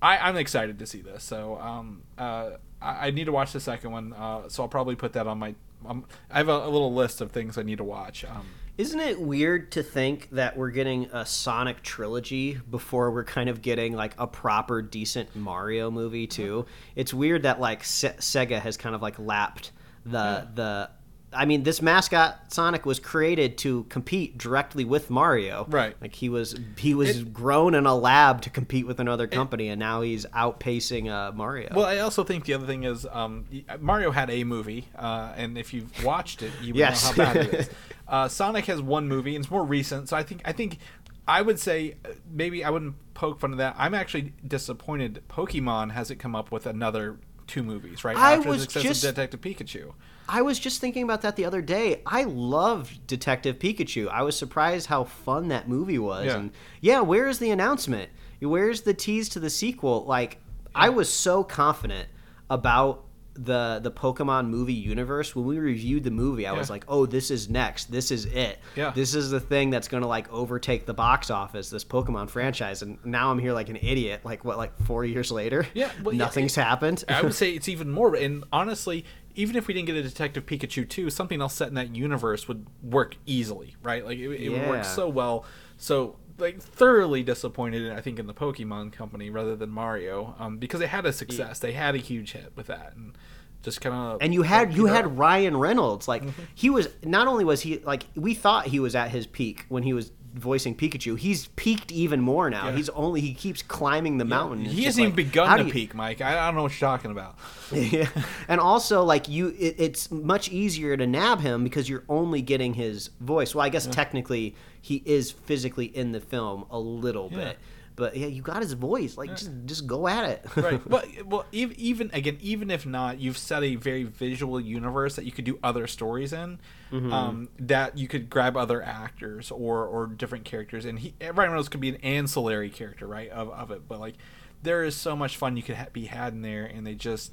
I, I'm excited to see this. So um uh I, I need to watch the second one. Uh, so I'll probably put that on my. Um, I have a, a little list of things I need to watch. Um, Isn't it weird to think that we're getting a Sonic trilogy before we're kind of getting like a proper decent Mario movie too? It's weird that like Se- Sega has kind of like lapped the the I mean this mascot Sonic was created to compete directly with Mario. Right. Like he was he was It- grown in a lab to compete with another company and now he's outpacing uh, Mario. well, I also think the other thing is um, Mario had a movie, uh, and if you've watched it, you Yes. know how bad it is. Uh, Sonic has one movie, and it's more recent. So I think I think I would say uh, maybe I wouldn't poke fun of that. I'm actually disappointed. Pokemon hasn't come up with another two movies, right? I After was the success just- of Detective Pikachu. I was just thinking about that the other day. I loved Detective Pikachu. I was surprised how fun that movie was. Yeah. And yeah, where's the announcement? Where's the tease to the sequel? Like, I was so confident about the the Pokemon movie universe when we reviewed the movie. I was like, "Oh, this is next. This is it. Yeah. This is the thing that's going to like overtake the box office. This Pokemon franchise." And now I'm here like an idiot. Like what? Like four years later? Yeah, well, yeah, nothing's happened. I would say it's even more. And honestly, even if we didn't get a Detective Pikachu 2, something else set in that universe would work easily, right? Like it, it would work so well. So like thoroughly disappointed, I think, in the Pokemon company rather than Mario, um, because they had a success. They had a huge hit with that, and just kind of and you had you had Ryan Reynolds. Like he was not only was he like we thought he was at his peak when he was voicing Pikachu. He's peaked even more now. Yeah. He's only he keeps climbing the mountain. It's He hasn't even begun to you- peak, Mike. I, I don't know what you're talking about. yeah. And also, like you, it, it's much easier to nab him because you're only getting his voice. Well, I guess technically he is physically in the film a little Yeah. bit, but yeah, you got his voice. Like just just go at it. right. Well, well, even again, even if not, you've set a very visual universe that you could do other stories in. Mm-hmm. Um, that you could grab other actors or or different characters, and he Ryan Reynolds could be an ancillary character, right, of, of it. But like, there is so much fun you could ha- be had in there, and they just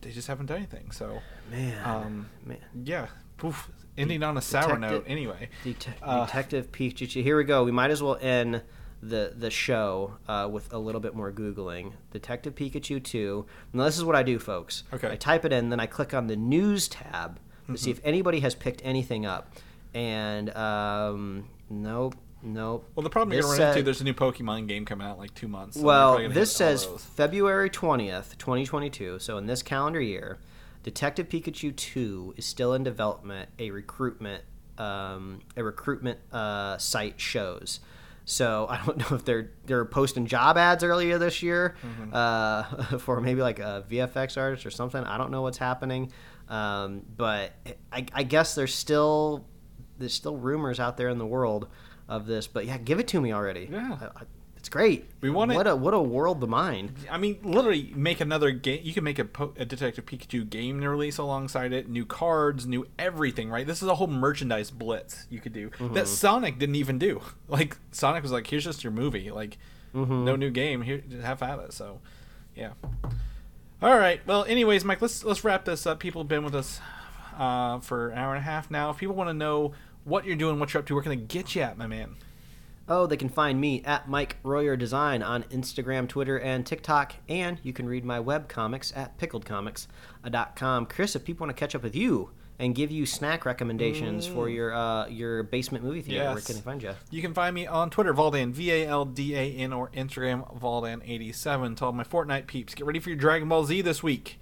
they just haven't done anything. So, Man, um, man. yeah, poof, ending on a sour Detective- note. Anyway, Det- Uh, Detective Pikachu. Here we go. We might as well end the the show uh, with a little bit more googling. Detective Pikachu two. Now this is what I do, folks. Okay. I type it in, then I click on the news tab to see if Mm-hmm. anybody has picked anything up. And um, nope, nope. well, the problem you're This run into there's a new Pokemon game coming out in like two months. so well, this says. February 20th, 2022. So in this calendar year, Detective Pikachu 2 is still in development. A recruitment um, a recruitment uh, site shows. So I don't know if they're they're posting job ads earlier this year Mm-hmm. uh, for maybe like a VFX artist or something. I don't know what's happening, um, but I, I guess there's still there's still rumors out there in the world of this. But yeah, give it to me already. Yeah. I- I- It's great. We want it- What a what a world the mind. I mean, literally make another game. You can make a, po- a Detective Pikachu game release alongside it. New cards, new everything. Right? This is a whole merchandise blitz you could do Mm-hmm. that Sonic didn't even do. Like Sonic was like, "Here's just your movie. Like, Mm-hmm. no new game. Here, just have at it." So, yeah. All right. Well, anyways, Mike, let's let's wrap this up. People have been with us uh, for an hour and a half now. If people want to know what you're doing, what you're up to, where can they get you at, my man? Oh, they can find me at Mike Royer Design on Instagram, Twitter, and TikTok, and you can read my web comics at pickledcomics.com. Chris, if people want to catch up with you and give you snack recommendations for your uh, your basement movie theater, where can they find you? You can find me on Twitter, Valdan, V A L D A N, or Instagram, Valdan87. To all my Fortnite peeps, get ready for your Dragon Ball Z this week.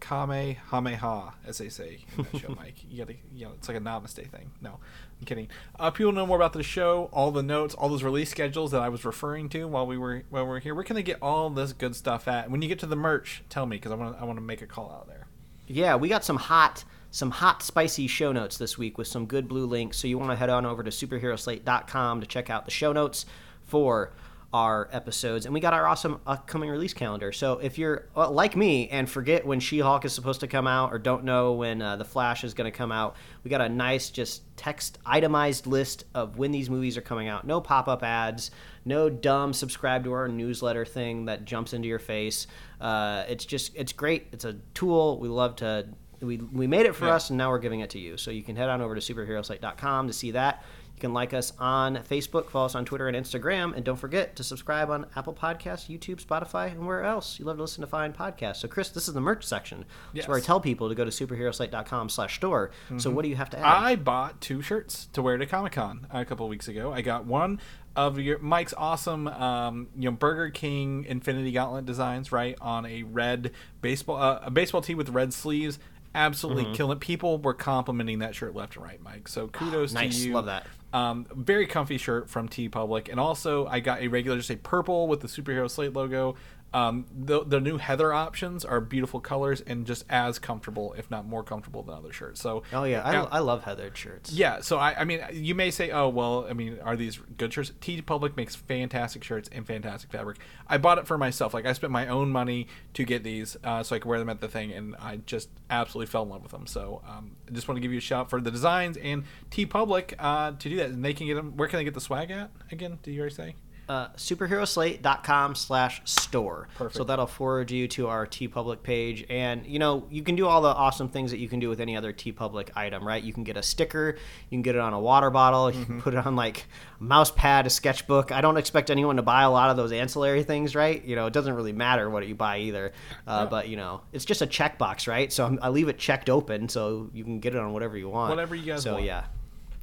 Kamehameha, as they say in that show, Mike. You gotta, you know, it's like a namaste thing. No, I'm kidding. Uh, people know more about the show, all the notes, all those release schedules that I was referring to while we were while we were here. Where can they get all this good stuff at? When you get to the merch, tell me because I want I want to make a call out there. Yeah, we got some hot, some hot, spicy show notes this week with some good blue links. So you want to head on over to superheroslate.com to check out the show notes for our episodes. And we got our awesome upcoming release calendar. So if you're uh, like me and forget when She Hulk is supposed to come out or don't know when uh, The Flash is going to come out, we got a nice, just text itemized list of when these movies are coming out. No pop up ads, no dumb subscribe to our newsletter thing that jumps into your face. Uh, it's just, it's great. It's a tool. We love to we, we made it for Yeah. us and now we're giving it to you so you can head on over to superheroslate.com to see that you can like us on facebook follow us on twitter and instagram and don't forget to subscribe on apple podcasts youtube spotify and where else you love to listen to fine podcasts so chris this is the merch section It's where i tell people to go to superheroslate.com slash store so what do you have to add I bought two shirts to wear to Comic Con a couple weeks ago. I got one of your Mike's awesome, um, you know, Burger King Infinity Gauntlet designs, right, on a red baseball, uh, a baseball tee with red sleeves. Absolutely Mm-hmm. killing. it. People were complimenting that shirt left and right, Mike. So kudos Nice. to you. Love that. Um, very comfy shirt from TeePublic, and also I got a regular, just a purple with the superhero slate logo. Um, the the new Heather options are beautiful colors and just as comfortable, if not more comfortable than other shirts. So oh yeah I. I love heathered shirts yeah, so I, I mean, you may say, oh, well, I mean, are these good shirts? TeePublic makes fantastic shirts and fantastic fabric. I bought it for myself. Like, I spent my own money to get these uh, so I could wear them at the thing, and I just absolutely fell in love with them. So um, I just want to give you a shout for the designs and TeePublic uh, to do that. And they can get them. Where can they get the swag at? Again, did you already say? Uh, superheroslate.com slash store. Perfect. so that'll forward you to our TeePublic page. And you know you can do all the awesome things that you can do with any other TeePublic item right? You can get a sticker. You can get it on a water bottle. You can put it on like a mouse pad a sketchbook. I don't expect anyone to buy a lot of those ancillary things right? You know it doesn't really matter what you buy either. Uh, but you know it's just a checkbox right? So I'm, i leave it checked open so you can get it on whatever you want. Whatever you guys so want. yeah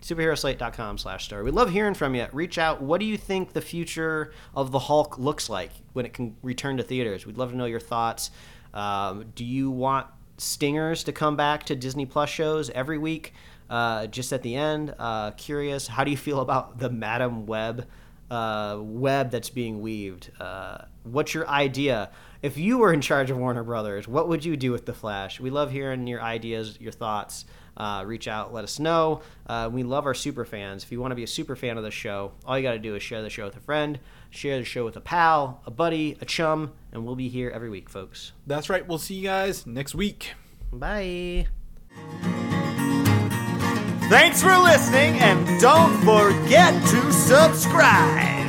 superheroslate.com slash story. we love hearing from you. Reach out. What do you think the future of the hulk looks like when it can return to theaters? We'd love to know your thoughts. Um, do you want stingers to come back to disney plus shows every week uh, just at the end? Uh, curious how do you feel about the Madame Web uh, web that's being weaved? Uh, what's your idea? If you were in charge of warner brothers what would you do with the flash? We love hearing your ideas your thoughts uh, reach out, let us know. Uh, we love our super fans. If you want to be a super fan of the show, all you got to do is share the show with a friend, share the show with a pal, a buddy, a chum, and we'll be here every week, folks. That's right. We'll see you guys next week. Bye. Thanks for listening, and don't forget to subscribe.